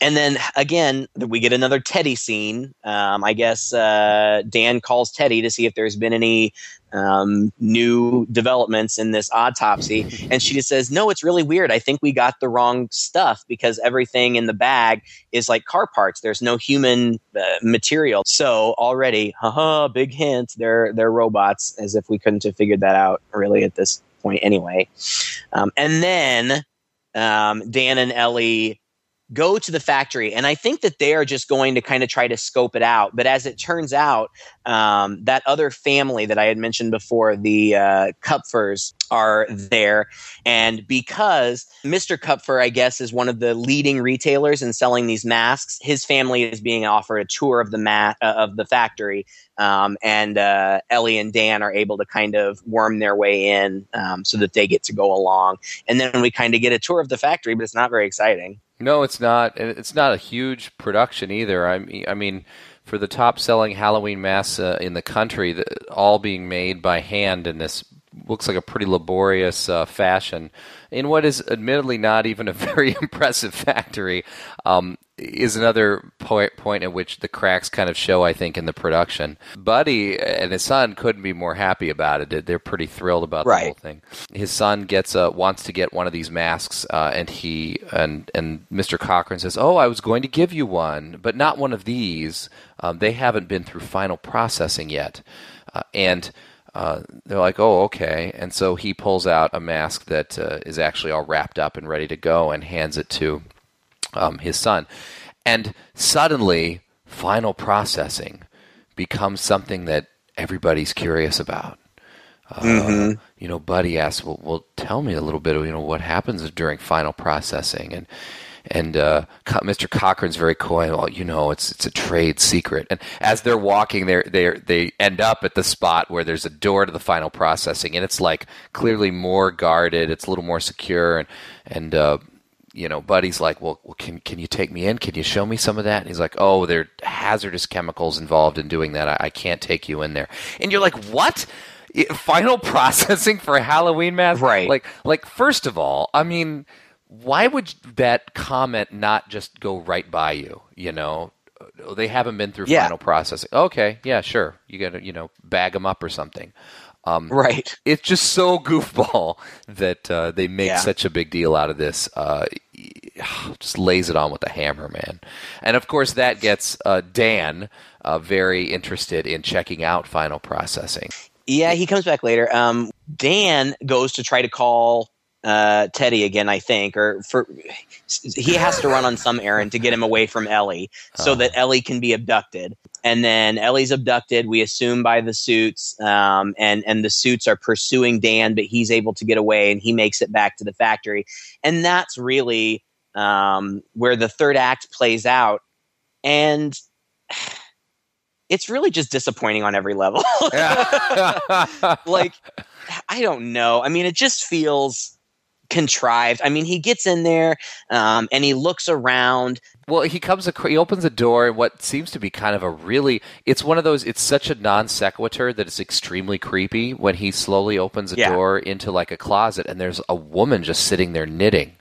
And then again, we get another Teddy scene. Um, I guess uh, Dan calls Teddy to see if there's been any um, new developments in this autopsy. And she just says, No, it's really weird. I think we got the wrong stuff because everything in the bag is like car parts. There's no human uh, material. So already, haha, big hint. They're, they're robots, as if we couldn't have figured that out really at this point anyway. Um, and then um, Dan and Ellie go to the factory and i think that they are just going to kind of try to scope it out but as it turns out um, that other family that i had mentioned before the uh, kupfers are there and because mr kupfer i guess is one of the leading retailers in selling these masks his family is being offered a tour of the ma- uh, of the factory um, and uh, ellie and dan are able to kind of worm their way in um, so that they get to go along and then we kind of get a tour of the factory but it's not very exciting No, it's not. It's not a huge production either. I mean, I mean, for the top-selling Halloween masks uh, in the country, the, all being made by hand in this looks like a pretty laborious uh, fashion in what is admittedly not even a <laughs> very impressive factory. Um, is another point, point at which the cracks kind of show, I think, in the production. Buddy and his son couldn't be more happy about it. They're pretty thrilled about Right. the whole thing. His son gets uh, wants to get one of these masks, uh, and he and and Mr. Cochran says, "Oh, I was going to give you one, but not one of these. Um, they haven't been through final processing yet." Uh, and uh, they're like, "Oh, okay." And so he pulls out a mask that uh, is actually all wrapped up and ready to go, and hands it to um, his son. And suddenly, final processing becomes something that everybody's curious about. Uh, Mhm. You know, Buddy asks, well, "Well, tell me a little bit of you know what happens during final processing." And and uh, Mr. Cochran's very coy. Well, you know, it's it's a trade secret. And as they're walking, they they they end up at the spot where there's a door to the final processing, and it's like clearly more guarded. It's a little more secure, and and uh, you know, Buddy's like, well, well, can can you take me in? Can you show me some of that? And he's like, oh, there are hazardous chemicals involved in doing that. I, I can't take you in there. And you're like, what? Final <laughs> processing for a Halloween mask? Right. Like, like first of all, I mean, why would that comment not just go right by you? You know, Uh, they haven't been through Yeah. final processing. Okay, yeah, sure. You got to, you know, bag them up or something. Um, Right. It's just so <laughs> goofball that uh, they make Yeah. such a big deal out of this. Uh, <sighs> just lays it on with a hammer, man. And of course, that gets uh, Dan uh, very interested in checking out final processing. Yeah, he comes back later. Um, Dan goes to try to call uh, Teddy again, I think, or for he has to run on some errand to get him away from Ellie so that Ellie can be abducted. And then Ellie's abducted, we assume by the suits, um, and and the suits are pursuing Dan, but he's able to get away, and he makes it back to the factory. And that's really um, where the third act plays out, and <sighs> it's really just disappointing on every level. <laughs> like I don't know. I mean, it just feels contrived. I mean, he gets in there um, and he looks around. Well, he comes. Ac- he opens a door in what seems to be kind of a really. It's one of those. It's such a non sequitur that it's extremely creepy when he slowly opens a Yeah. door into like a closet and there's a woman just sitting there knitting.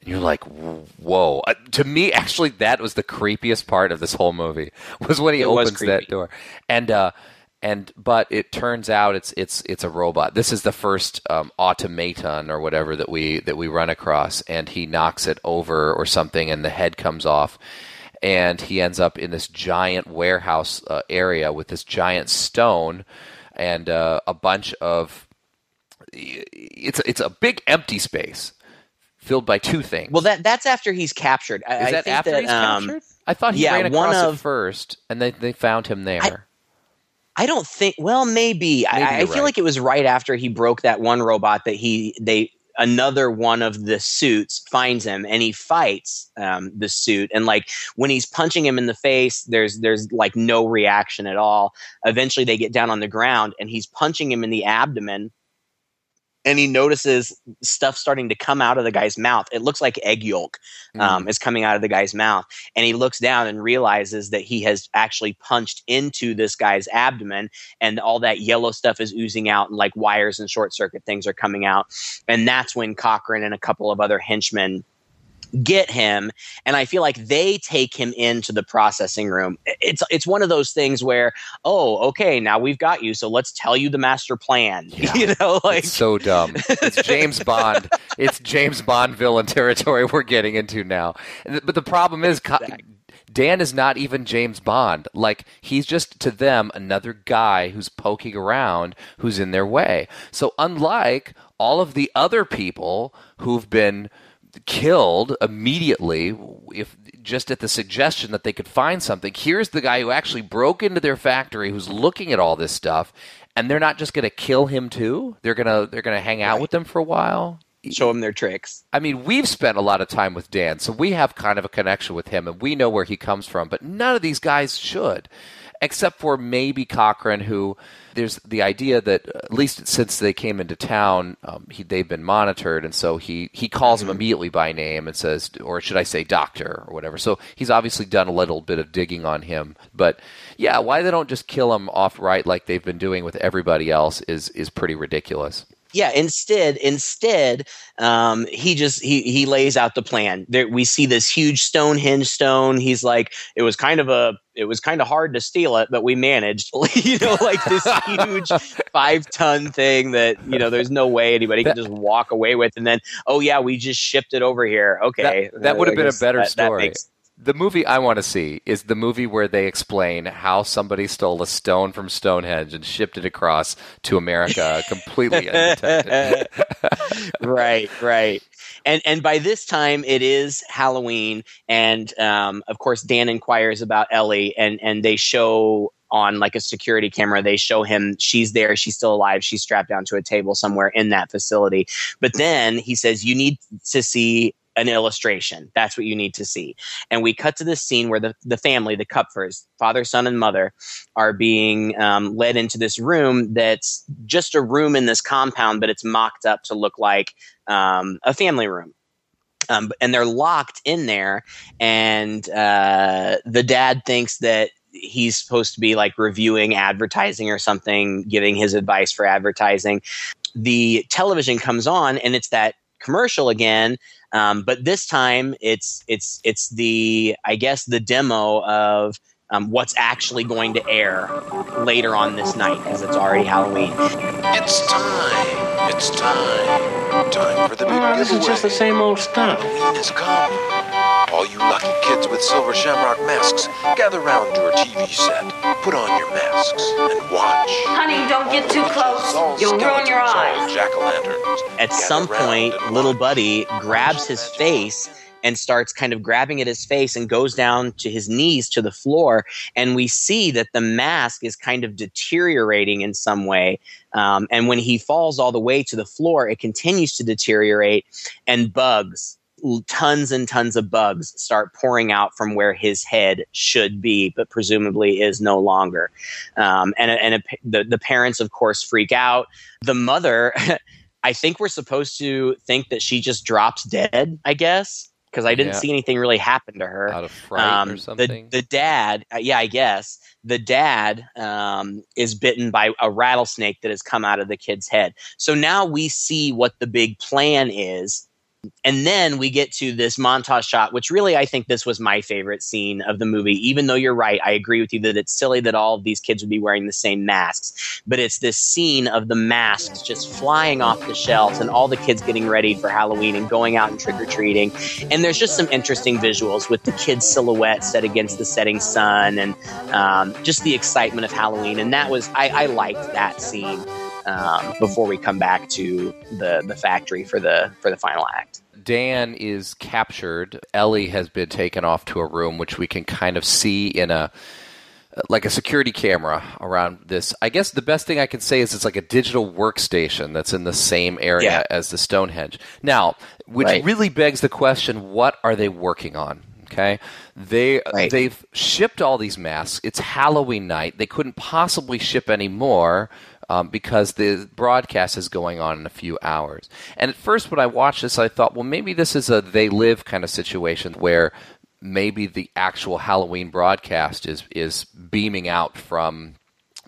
And you're like, whoa! Uh, to me, actually, that was the creepiest part of this whole movie <laughs> was when he It opens that door. And uh, and but it turns out it's it's it's a robot. This is the first um, automaton or whatever that we that we run across, and he knocks it over or something, and the head comes off, and he ends up in this giant warehouse uh, area with this giant stone and uh, a bunch of it's it's a big empty space filled by two things. Well, that that's after he's captured. I, Is that after that, he's um, captured? I thought he yeah, ran one across of- it first, and they they found him there. I don't think. Well, maybe. Maybe I, I feel right. like it was right after he broke that one robot that he they another one of the suits finds him and he fights um, the suit and like when he's punching him in the face there's there's like no reaction at all eventually they get down on the ground and he's punching him in the abdomen and he notices stuff starting to come out of the guy's mouth. It looks like egg yolk um, is coming out of the guy's mouth. And he looks down and realizes that he has actually punched into this guy's abdomen, and all that yellow stuff is oozing out, and like wires and short circuit things are coming out. And that's when Cochran and a couple of other henchmen get him and i feel like they take him into the processing room it's it's one of those things where oh okay now we've got you so let's tell you the master plan <laughs> you know like it's so dumb. It's James <laughs> Bond. it's James Bond villain territory <laughs> we're getting into now. But the problem is, Co- Dan is not even James Bond. Like he's just to them another guy who's poking around, who's in their way. So unlike all of the other people who've been killed immediately if just at the suggestion that they could find something. Here's the guy who actually broke into their factory who's looking at all this stuff and they're not just going to kill him too? They're going to they're going to hang out with them for a while? Show him their tricks. I mean we've spent a lot of time with dan so we have kind of a connection with him and we know where he comes from but none of these guys should except for maybe Cochran, who there's the idea that at least since they came into town, um, he, they've been monitored, and so he he calls him immediately by name and says, or should I say, doctor or whatever. So he's obviously done a little bit of digging on him, but yeah, why they don't just kill him off right like they've been doing with everybody else is is pretty ridiculous yeah instead instead um, he just he he lays out the plan. There we see this huge stonehenge stone. He's like it was kind of a it was kind of hard to steal it but we managed. <laughs> You know like this huge five ton thing that you know there's no way anybody can just walk away with and then oh yeah we just shipped it over here. Okay that, that would have been a better that- that story. makes- the movie I want to see is the movie where they explain how somebody stole a stone from Stonehenge and shipped it across to America <laughs> completely undetected. <laughs> right, right. And and by this time it is Halloween, and um, of course Dan inquires about Ellie, and and they show on like a security camera they show him she's there she's still alive she's strapped down to a table somewhere in that facility but then he says you need to see an illustration. That's what you need to see. And we cut to this scene where the, the family the kupfers father son and mother are being um, led into this room that's just a room in this compound but it's mocked up to look like um, a family room. Um, and they're locked in there and uh, the dad thinks that he's supposed to be like reviewing advertising or something giving his advice for advertising. The television comes on and it's that commercial again um, but this time it's it's it's the i guess the demo of um, what's actually going to air later on this night because it's already halloween It's time. It's time. Time for the big Oh, this is just the same old stuff. Halloween has come. All you lucky kids with silver shamrock masks, gather round your TV set, put on your masks, and watch. Honey, don't get too close. You'll ruin your eyes. Jack o' lanterns. at some point little buddy grabs his face and starts kind of grabbing at his face and goes down to his knees to the floor and we see that the mask is kind of deteriorating in some way um, and when he falls all the way to the floor it continues to deteriorate and bugs l- tons and tons of bugs start pouring out from where his head should be but presumably is no longer um, and and the, the parents of course freak out the mother <laughs> I think we're supposed to think that she just drops dead, I guess, because I didn't Yeah. see anything really happen to her. Out of fright or Um, something? The, the dad, uh, yeah, I guess, the dad um, is bitten by a rattlesnake that has come out of the kid's head. So now we see what the big plan is. And then we get to this montage shot, which really I think this was my favorite scene of the movie. Even though you're right, I agree with you that it's silly that all of these kids would be wearing the same masks. But it's this scene of the masks just flying off the shelves and all the kids getting ready for Halloween and going out and trick or treating. And there's just some interesting visuals with the kids' silhouette set against the setting sun and um, just the excitement of Halloween. And that was, I, I liked that scene. Um, before we come back to the the factory for the for the final act. Dan is captured. Ellie has been taken off to a room, which we can kind of see in a like a security camera around this. I guess the best thing I can say is it's like a digital workstation that's in the same area Yeah. as the Stonehenge. Now, which Right. really begs the question: What are they working on? Okay, they they've shipped all these masks. It's Halloween night. They couldn't possibly ship any more um, because the broadcast is going on in a few hours. And at first, when I watched this, I thought, well, maybe this is a they live kind of situation where maybe the actual Halloween broadcast is is beaming out from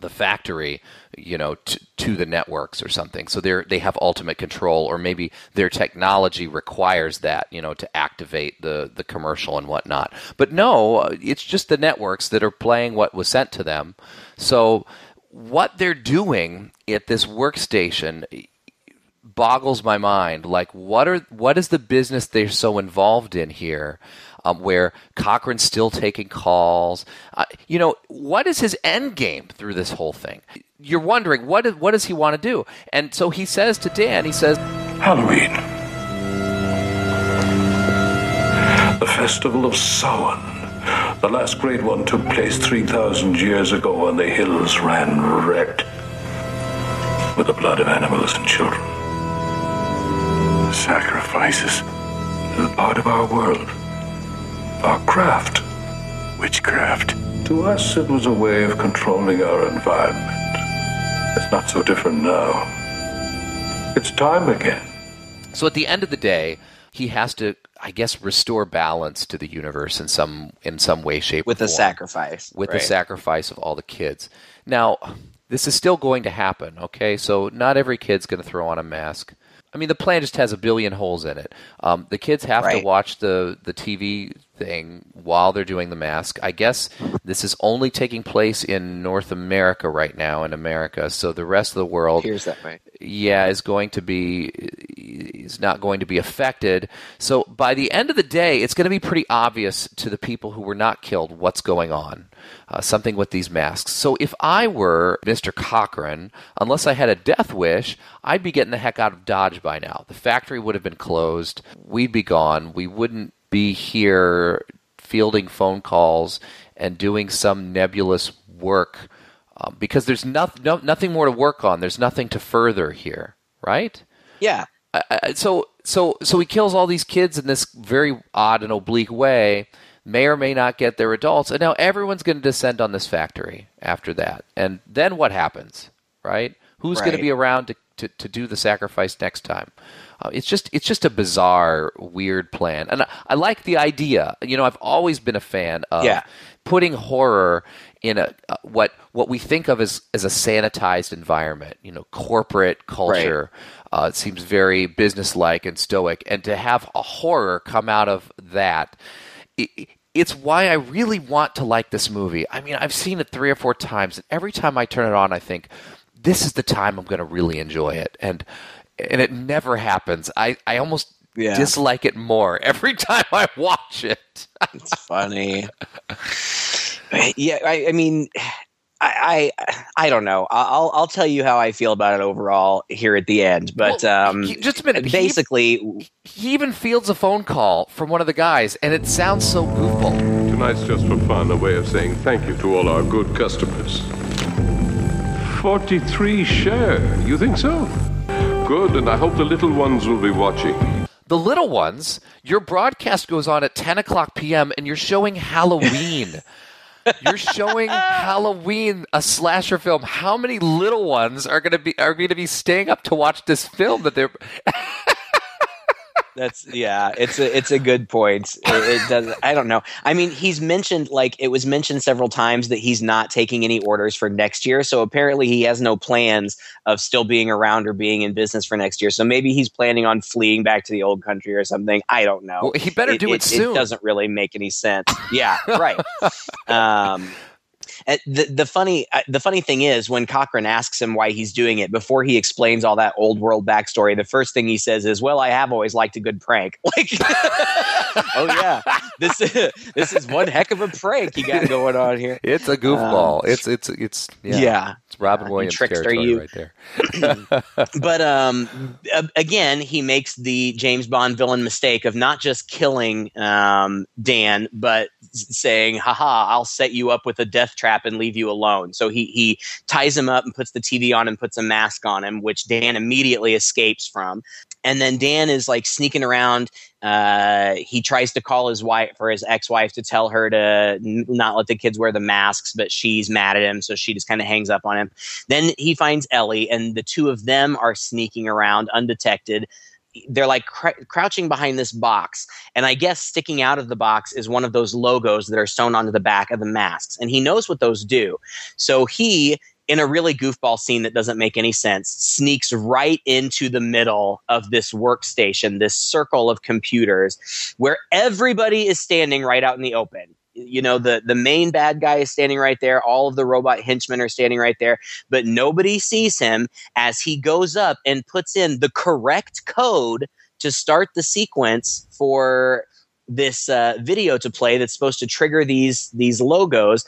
the factory, you know, t- to the networks or something. So they they have ultimate control, or maybe their technology requires that, you know, to activate the the commercial and whatnot. But no, uh, it's just the networks that are playing what was sent to them. So what they're doing at this workstation boggles my mind. Like, what are what is the business they're so involved in here? Um, where Cochran's still taking calls. Uh, you know, what is his end game through this whole thing? You're wondering what is, what does he want to do? And so he says to Dan, he says, Halloween. The Festival of Samhain. The last great one took place 3,000 years ago and the hills ran red with the blood of animals and children. Sacrifices is part of our world, our craft. Witchcraft. To us, it was a way of controlling our environment. It's not so different now. It's time again. So at the end of the day, he has to, I guess, restore balance to the universe in some in some way, shape, with form. sacrifice. with right? the sacrifice of all the kids. Now, this is still going to happen, okay? So not every kid's going to throw on a mask. I mean, the plan just has a billion holes in it. Um, the kids have Right. to watch the the TV thing while they're doing the mask. I guess this is only taking place in North America right now, in America. So the rest of the world Appears that way. yeah, is going to be is not going to be affected. So by the end of the day, it's going to be pretty obvious to the people who were not killed what's going on. Uh, something with these masks. So if I were Mr. Cochran, unless I had a death wish, I'd be getting the heck out of Dodge by now. The factory would have been closed. We'd be gone. We wouldn't be here fielding phone calls and doing some nebulous work um, because there's no, no, nothing more to work on. There's nothing to further here, right? Yeah. I, I, so so so he kills all these kids in this very odd and oblique way. May or may not get their adults, and now everyone's going to descend on this factory after that. And then what happens, right? Who's going to be around to, to, to do the sacrifice next time? Uh, it's just it's just a bizarre, weird plan, and I, I like the idea. You know, I've always been a fan of Yeah. putting horror in a uh, what what we think of as as a sanitized environment. You know, corporate culture. Uh, it seems very businesslike and stoic, and to have a horror come out of that, i it's why I really want to like this movie. I mean, I've seen it three or four times, and every time I turn it on, I think this is the time I'm going to really enjoy it, and and it never happens. I I almost Yeah. dislike it more <laughs> every time I watch it. It's funny. yeah, I, I mean, I, I I don't know. I'll I'll tell you how I feel about it overall here at the end. But Well, um, he- just a minute. He- Basically, he even fields a phone call from one of the guys, and it sounds so goofball. Tonight's just for fun, a way of saying thank you to all our good customers. 43 share. You think so? Good, and I hope the little ones will be watching. The little ones, your broadcast goes on at 10 o'clock p.m., and you're showing Halloween. <laughs> you're showing Halloween, a slasher film. How many little ones are going to be are going to be staying up to watch this film that they're? <laughs> That's yeah, it's a it's a good point. It, it does. I don't know. I mean, he's mentioned like it was mentioned several times that he's not taking any orders for next year. So apparently, he has no plans of still being around or being in business for next year. So maybe he's planning on fleeing back to the old country or something. I don't know. Well, he better do it soon. It doesn't really make any sense. Yeah, right. <laughs> um, the the funny uh, the funny thing is when Cochran asks him why he's doing it before he explains all that old world backstory, the first thing he says is, "Well, I have always liked a good prank." <laughs> Like, oh yeah, this this is one heck of a prank you got going on here. It's a goofball. Um, it's it's it's yeah. yeah. It's Robin Uh, Williams trickster, territory you. right there. <laughs> but um, again, he makes the James Bond villain mistake of not just killing um, Dan, but saying, "Haha, I'll set you up with a death trap and leave you alone." So he he ties him up and puts the TV on and puts a mask on him, which Dan immediately escapes from. And then Dan is like sneaking around. Uh, he tries to call his wife for his ex-wife to tell her to n- not let the kids wear the masks, but she's mad at him, so she just kind of hangs up on him. Then he finds Ellie, and the two of them are sneaking around undetected. They're like cr- crouching behind this box, and I guess sticking out of the box is one of those logos that are sewn onto the back of the masks. And he knows what those do. So he, in a really goofball scene that doesn't make any sense, sneaks right into the middle of this workstation, this circle of computers, where everybody is standing right out in the open you know the the main bad guy is standing right there. All of the robot henchmen are standing right there. But nobody sees him as he goes up and puts in the correct code to start the sequence for this uh, video to play that's supposed to trigger these these logos.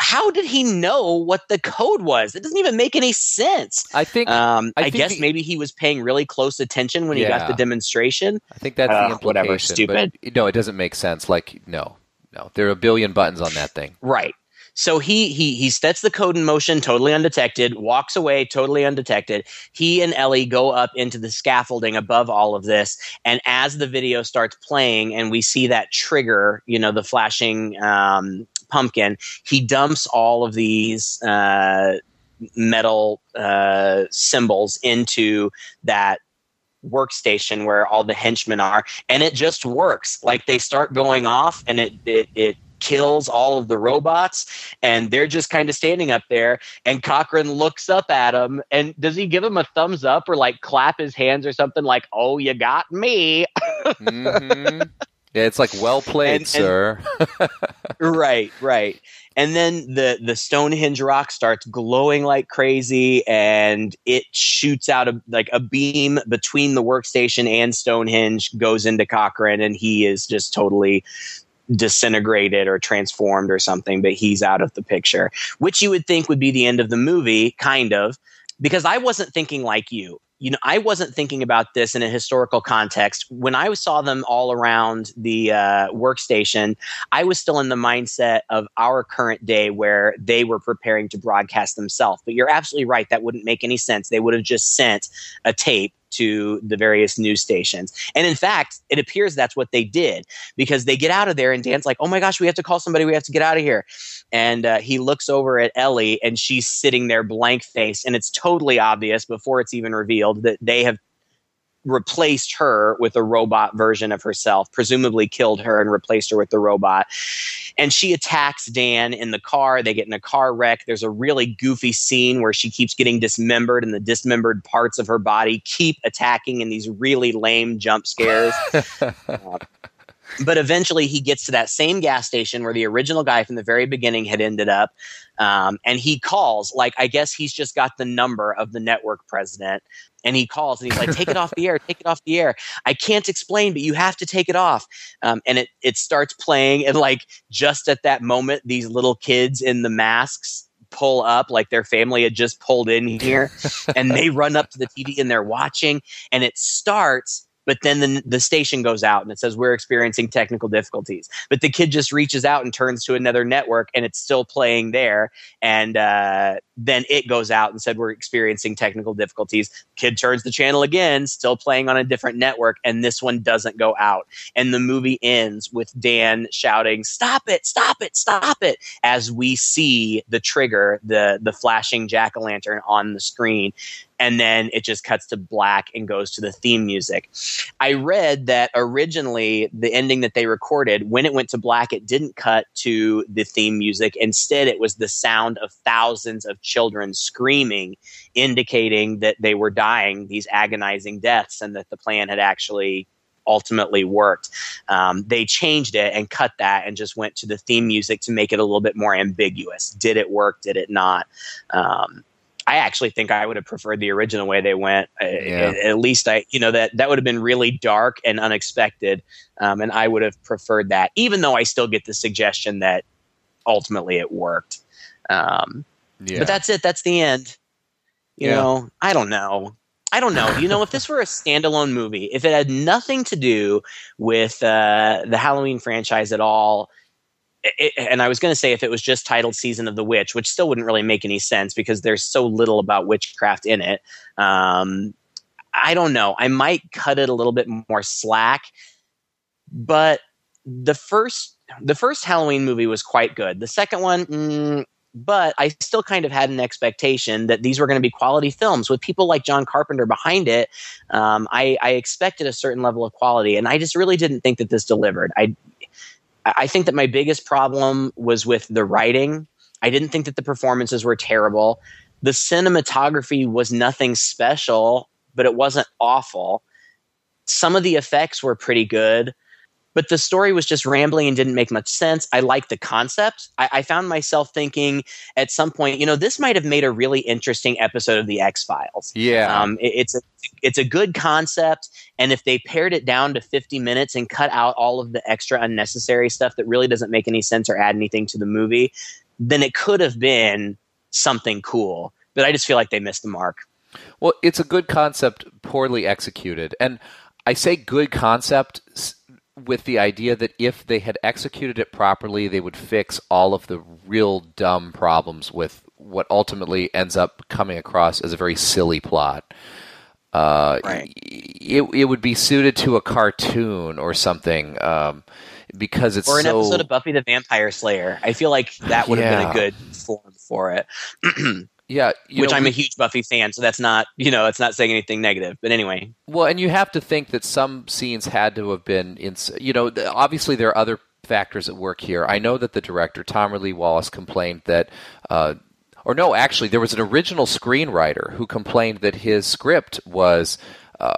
How did he know what the code was? It doesn't even make any sense. I think um, I I, think guess the- maybe he was paying really close attention when he got the demonstration. I think that's Uh, the implication. whatever, but stupid. no, it doesn't make sense. Like no, no, there are a billion buttons on that thing. Right. so he he he sets the code in motion totally undetected, walks away totally undetected. He and Ellie go up into the scaffolding above all of this, and as the video starts playing, and we see that trigger, you know, the flashing um, pumpkin, he dumps all of these uh, metal uh, symbols into that workstation where all the henchmen are and it just works. Like they start going off and it it, it kills all of the robots and they're just kind of standing up there and Cochran looks up at him and does he give him a thumbs up or like clap his hands or something like oh you got me? Mm-hmm. yeah it's like well <laughs> played and, and, sir. <laughs> Right right and then the the Stonehenge rock starts glowing like crazy, and it shoots out a like a beam between the workstation and Stonehenge goes into Cochran, and he is just totally disintegrated or transformed or something, but he's out of the picture, which you would think would be the end of the movie, kind of, because I wasn't thinking like you you know, I wasn't thinking about this in a historical context. When I saw them all around the uh, workstation, I was still in the mindset of our current day where they were preparing to broadcast themselves. But you're absolutely right. That wouldn't make any sense. They would have just sent a tape to the various news stations. And in fact, it appears that's what they did because they get out of there and Dan's like, oh my gosh, we have to call somebody. We have to get out of here. And uh, he looks over at Ellie and she's sitting there blank faced. And it's totally obvious before it's even revealed that they have replaced her with a robot version of herself, presumably killed her and replaced her with the robot. And she attacks Dan in the car. They get in a car wreck. There's a really goofy scene where she keeps getting dismembered, and the dismembered parts of her body keep attacking in these really lame jump scares. uh, <laughs> but eventually he gets to that same gas station where the original guy from the very beginning had ended up um, and he calls like i guess he's just got the number of the network president and he calls and he's like take it off <laughs> the air take it off the air. I can't explain but you have to take it off. Um, and it, it starts playing and like just at that moment these little kids in the masks pull up like their family had just pulled in here and they run up to the tv and they're watching and it starts but then the, the station goes out and it says we're experiencing technical difficulties. But the kid just reaches out and turns to another network and it's still playing there. And uh, then it goes out and said we're experiencing technical difficulties. Kid turns the channel again still playing on a different network and this one doesn't go out. And the movie ends with dan shouting stop it stop it stop it as we see the trigger the the flashing jack-o'-lantern on the screen and then it just cuts to black and goes to the theme music. I read that originally the ending that they recorded, when it went to black, it didn't cut to the theme music. Instead, it was the sound of thousands of children screaming, indicating that they were dying these agonizing deaths and that the plan had actually ultimately worked. Um, they changed it and cut that and just went to the theme music to make it a little bit more ambiguous. Did it work? Did it not? Um, I actually think I would have preferred the original way they went. Uh, yeah. At, at, least I, you know, that that would have been really dark and unexpected, um, and I would have preferred that. Even though I still get the suggestion that ultimately it worked. Um, yeah. But that's it. That's the end. You yeah. know, I don't know. I don't know. You know, if this were a standalone movie, if it had nothing to do with uh, the Halloween franchise at all, it, and I was going to say if it was just titled Season of the Witch, which still wouldn't really make any sense because there's so little about witchcraft in it. Um, I don't know. I might cut it a little bit more slack, but the first the first Halloween movie was quite good. The second one, mm, but I still kind of had an expectation that these were going to be quality films with people like John Carpenter behind it. Um, I, I, expected a certain level of quality, and I just really didn't think that this delivered. I I think that my biggest problem was with the writing. I didn't think that the performances were terrible. The cinematography was nothing special, but it wasn't awful. Some of the effects were pretty good but the story was just rambling and didn't make much sense. I liked the concept. I, I, found myself thinking at some point, you know, this might have made a really interesting episode of the X Files. Yeah, um, it, it's a it's a good concept, and if they pared it down to fifty minutes and cut out all of the extra unnecessary stuff that really doesn't make any sense or add anything to the movie, then it could have been something cool. But I just feel like they missed the mark. Well, it's a good concept, poorly executed, and I say good concept with the idea that if they had executed it properly, they would fix all of the real dumb problems with what ultimately ends up coming across as a very silly plot. Uh, Right. it, it would be suited to a cartoon or something um, because it's or an so episode of Buffy the Vampire Slayer. I feel like that would have been a good form for it. <clears throat> yeah, you Which know, I'm we- a huge Buffy fan, so that's not you know it's not saying anything negative. But anyway, Well, and you have to think that some scenes had to have been in. You know, obviously there are other factors at work here. I know that the director Tom Lee Wallace complained that. Uh, or no, actually, there was an original screenwriter who complained that his script was uh,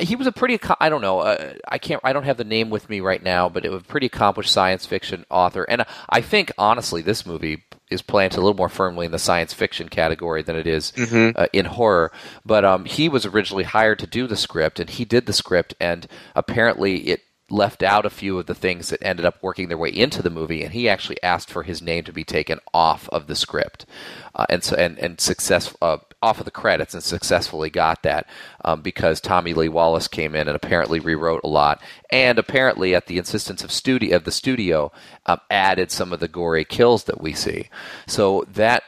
he was a pretty I don't know uh, I can't I don't have the name with me right now, but it was a pretty accomplished science fiction author, and I think honestly this movie is planted a little more firmly in the science fiction category than it is Mhm. uh, in horror. But um, he was originally hired to do the script, and he did the script, and apparently it left out a few of the things that ended up working their way into the movie, and he actually asked for his name to be taken off of the script, uh, and so and and success uh, off of the credits, and successfully got that um, because Tommy Lee Wallace came in and apparently rewrote a lot, and apparently at the insistence of studio of the studio, um, added some of the gory kills that we see. So that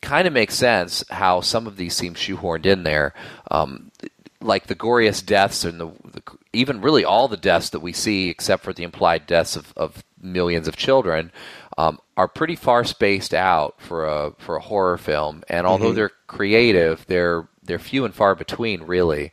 kind of makes sense how some of these seem shoehorned in there. Um, like the goriest deaths and the, the even really all the deaths that we see, except for the implied deaths of, of millions of children, um, are pretty far spaced out for a for a horror film. And although Mhm. they're creative, they're they're few and far between. Really,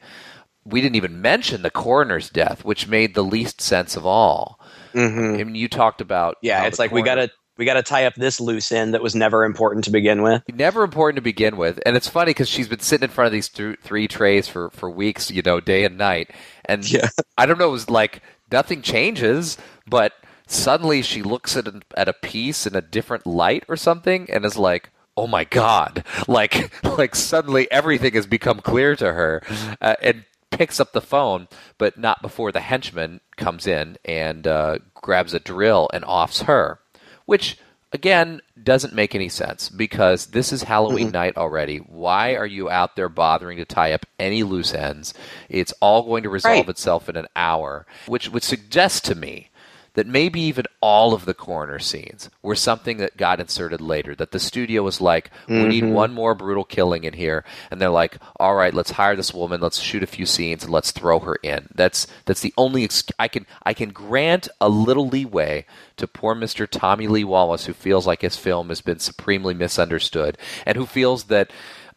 we didn't even mention the coroner's death, which made the least sense of all. Mhm. I mean, you talked about yeah, it's like we gotta we gotta tie up this loose end that was never important to begin with. never important to begin with and it's funny because she's been sitting in front of these th- three trays for, for weeks you know day and night and yeah. i don't know it was like nothing changes but suddenly she looks at, an, at a piece in a different light or something and is like oh my god <laughs> like <laughs> like suddenly everything has become clear to her uh, and picks up the phone but not before the henchman comes in and uh, grabs a drill and offs her which again doesn't make any sense because this is Halloween night already. Why are you out there bothering to tie up any loose ends? It's all going to resolve Right. itself in an hour, which would suggest to me that maybe even all of the coroner scenes were something that got inserted later. That the studio was like, we need Mhm. one more brutal killing in here, and they're like, all right, let's hire this woman, let's shoot a few scenes, and let's throw her in. That's that's the only ex- I can I can grant a little leeway to poor Mister Tommy Lee Wallace, who feels like his film has been supremely misunderstood, and who feels that.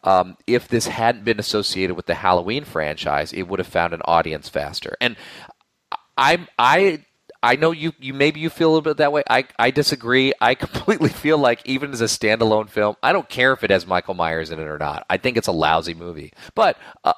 Um, if this hadn't been associated with the Halloween franchise, it would have found an audience faster. And I'm I I know you you maybe you feel a little bit that way. I I disagree. I <laughs> completely feel like even as a standalone film, I don't care if it has Michael Myers in it or not. I think it's a lousy movie. But uh,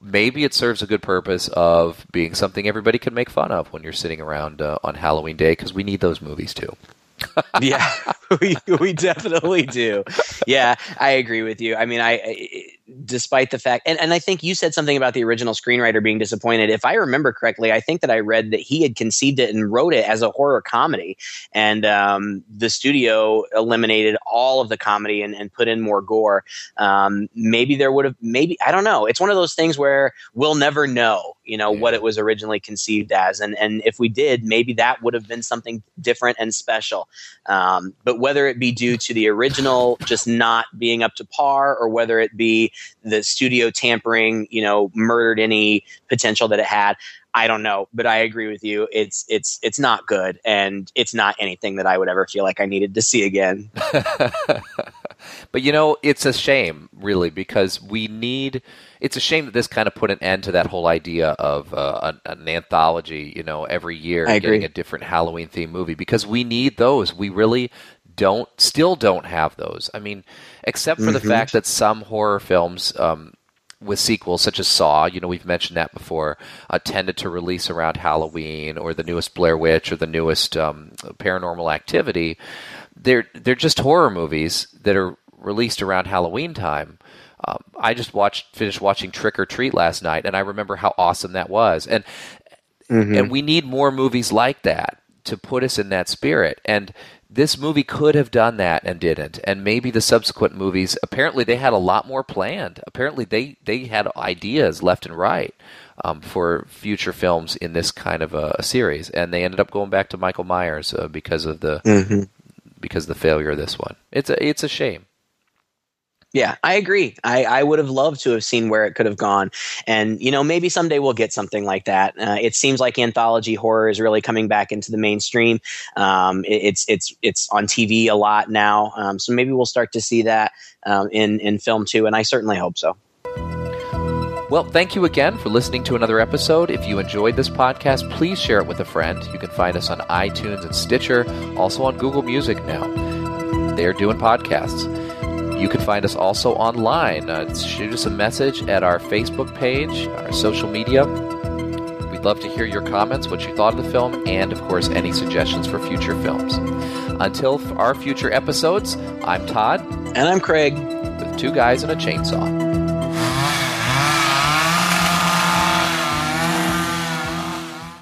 maybe it serves a good purpose of being something everybody can make fun of when you're sitting around uh, on Halloween day because we need those movies too. <laughs> yeah, <laughs> we we definitely do. Yeah, I agree with you. I mean, I, I despite the fact, and, and I think you said something about the original screenwriter being disappointed. If I remember correctly, I think that I read that he had conceived it and wrote it as a horror comedy, and um, the studio eliminated all of the comedy and, and put in more gore. Um, maybe there would have, maybe I don't know. It's one of those things where we'll never know, you know, what it was originally conceived as, and and if we did, maybe that would have been something different and special. Um, but whether it be due to the original just not being up to par, or whether it be the studio tampering, you know, murdered any potential that it had, I don't know. But I agree with you. It's it's it's not good, and it's not anything that I would ever feel like I needed to see again. <laughs> But you know, it's a shame, really, because we need. It's a shame that this kind of put an end to that whole idea of uh, an, an anthology. You know, every year getting a different Halloween themed movie because we need those. We really don't, still don't have those. I mean, except for the Mhm. fact that some horror films. Um, with sequels such as Saw, you know, we've mentioned that before, uh, tended to release around Halloween or the newest Blair Witch or the newest um, Paranormal Activity. They're they're just horror movies that are released around Halloween time. Um, I just watched finished watching Trick or Treat last night, and I remember how awesome that was. And Mhm. and we need more movies like that to put us in that spirit. And this movie could have done that and didn't. And maybe the subsequent movies, apparently they had a lot more planned. Apparently they, they had ideas left and right. um, for future films in this kind of a, a, series, and they ended up going back to Michael Myers uh, because of the mm-hmm. because of the failure of this one. It's a it's a shame. Yeah, I agree. I, I would have loved to have seen where it could have gone. And, you know, maybe someday we'll get something like that. Uh, it seems like anthology horror is really coming back into the mainstream. Um, it, it's, it's, it's on TV a lot now. Um, so maybe we'll start to see that um, in, in film too. And I certainly hope so. Well, thank you again for listening to another episode. If you enjoyed this podcast, please share it with a friend. You can find us on iTunes and Stitcher, also on Google Music now. They're doing podcasts. You can find us also online. Uh, shoot us a message at our Facebook page, our social media. We'd love to hear your comments, what you thought of the film, and of course, any suggestions for future films. Until our future episodes, I'm Todd. And I'm Craig. With two guys and a chainsaw.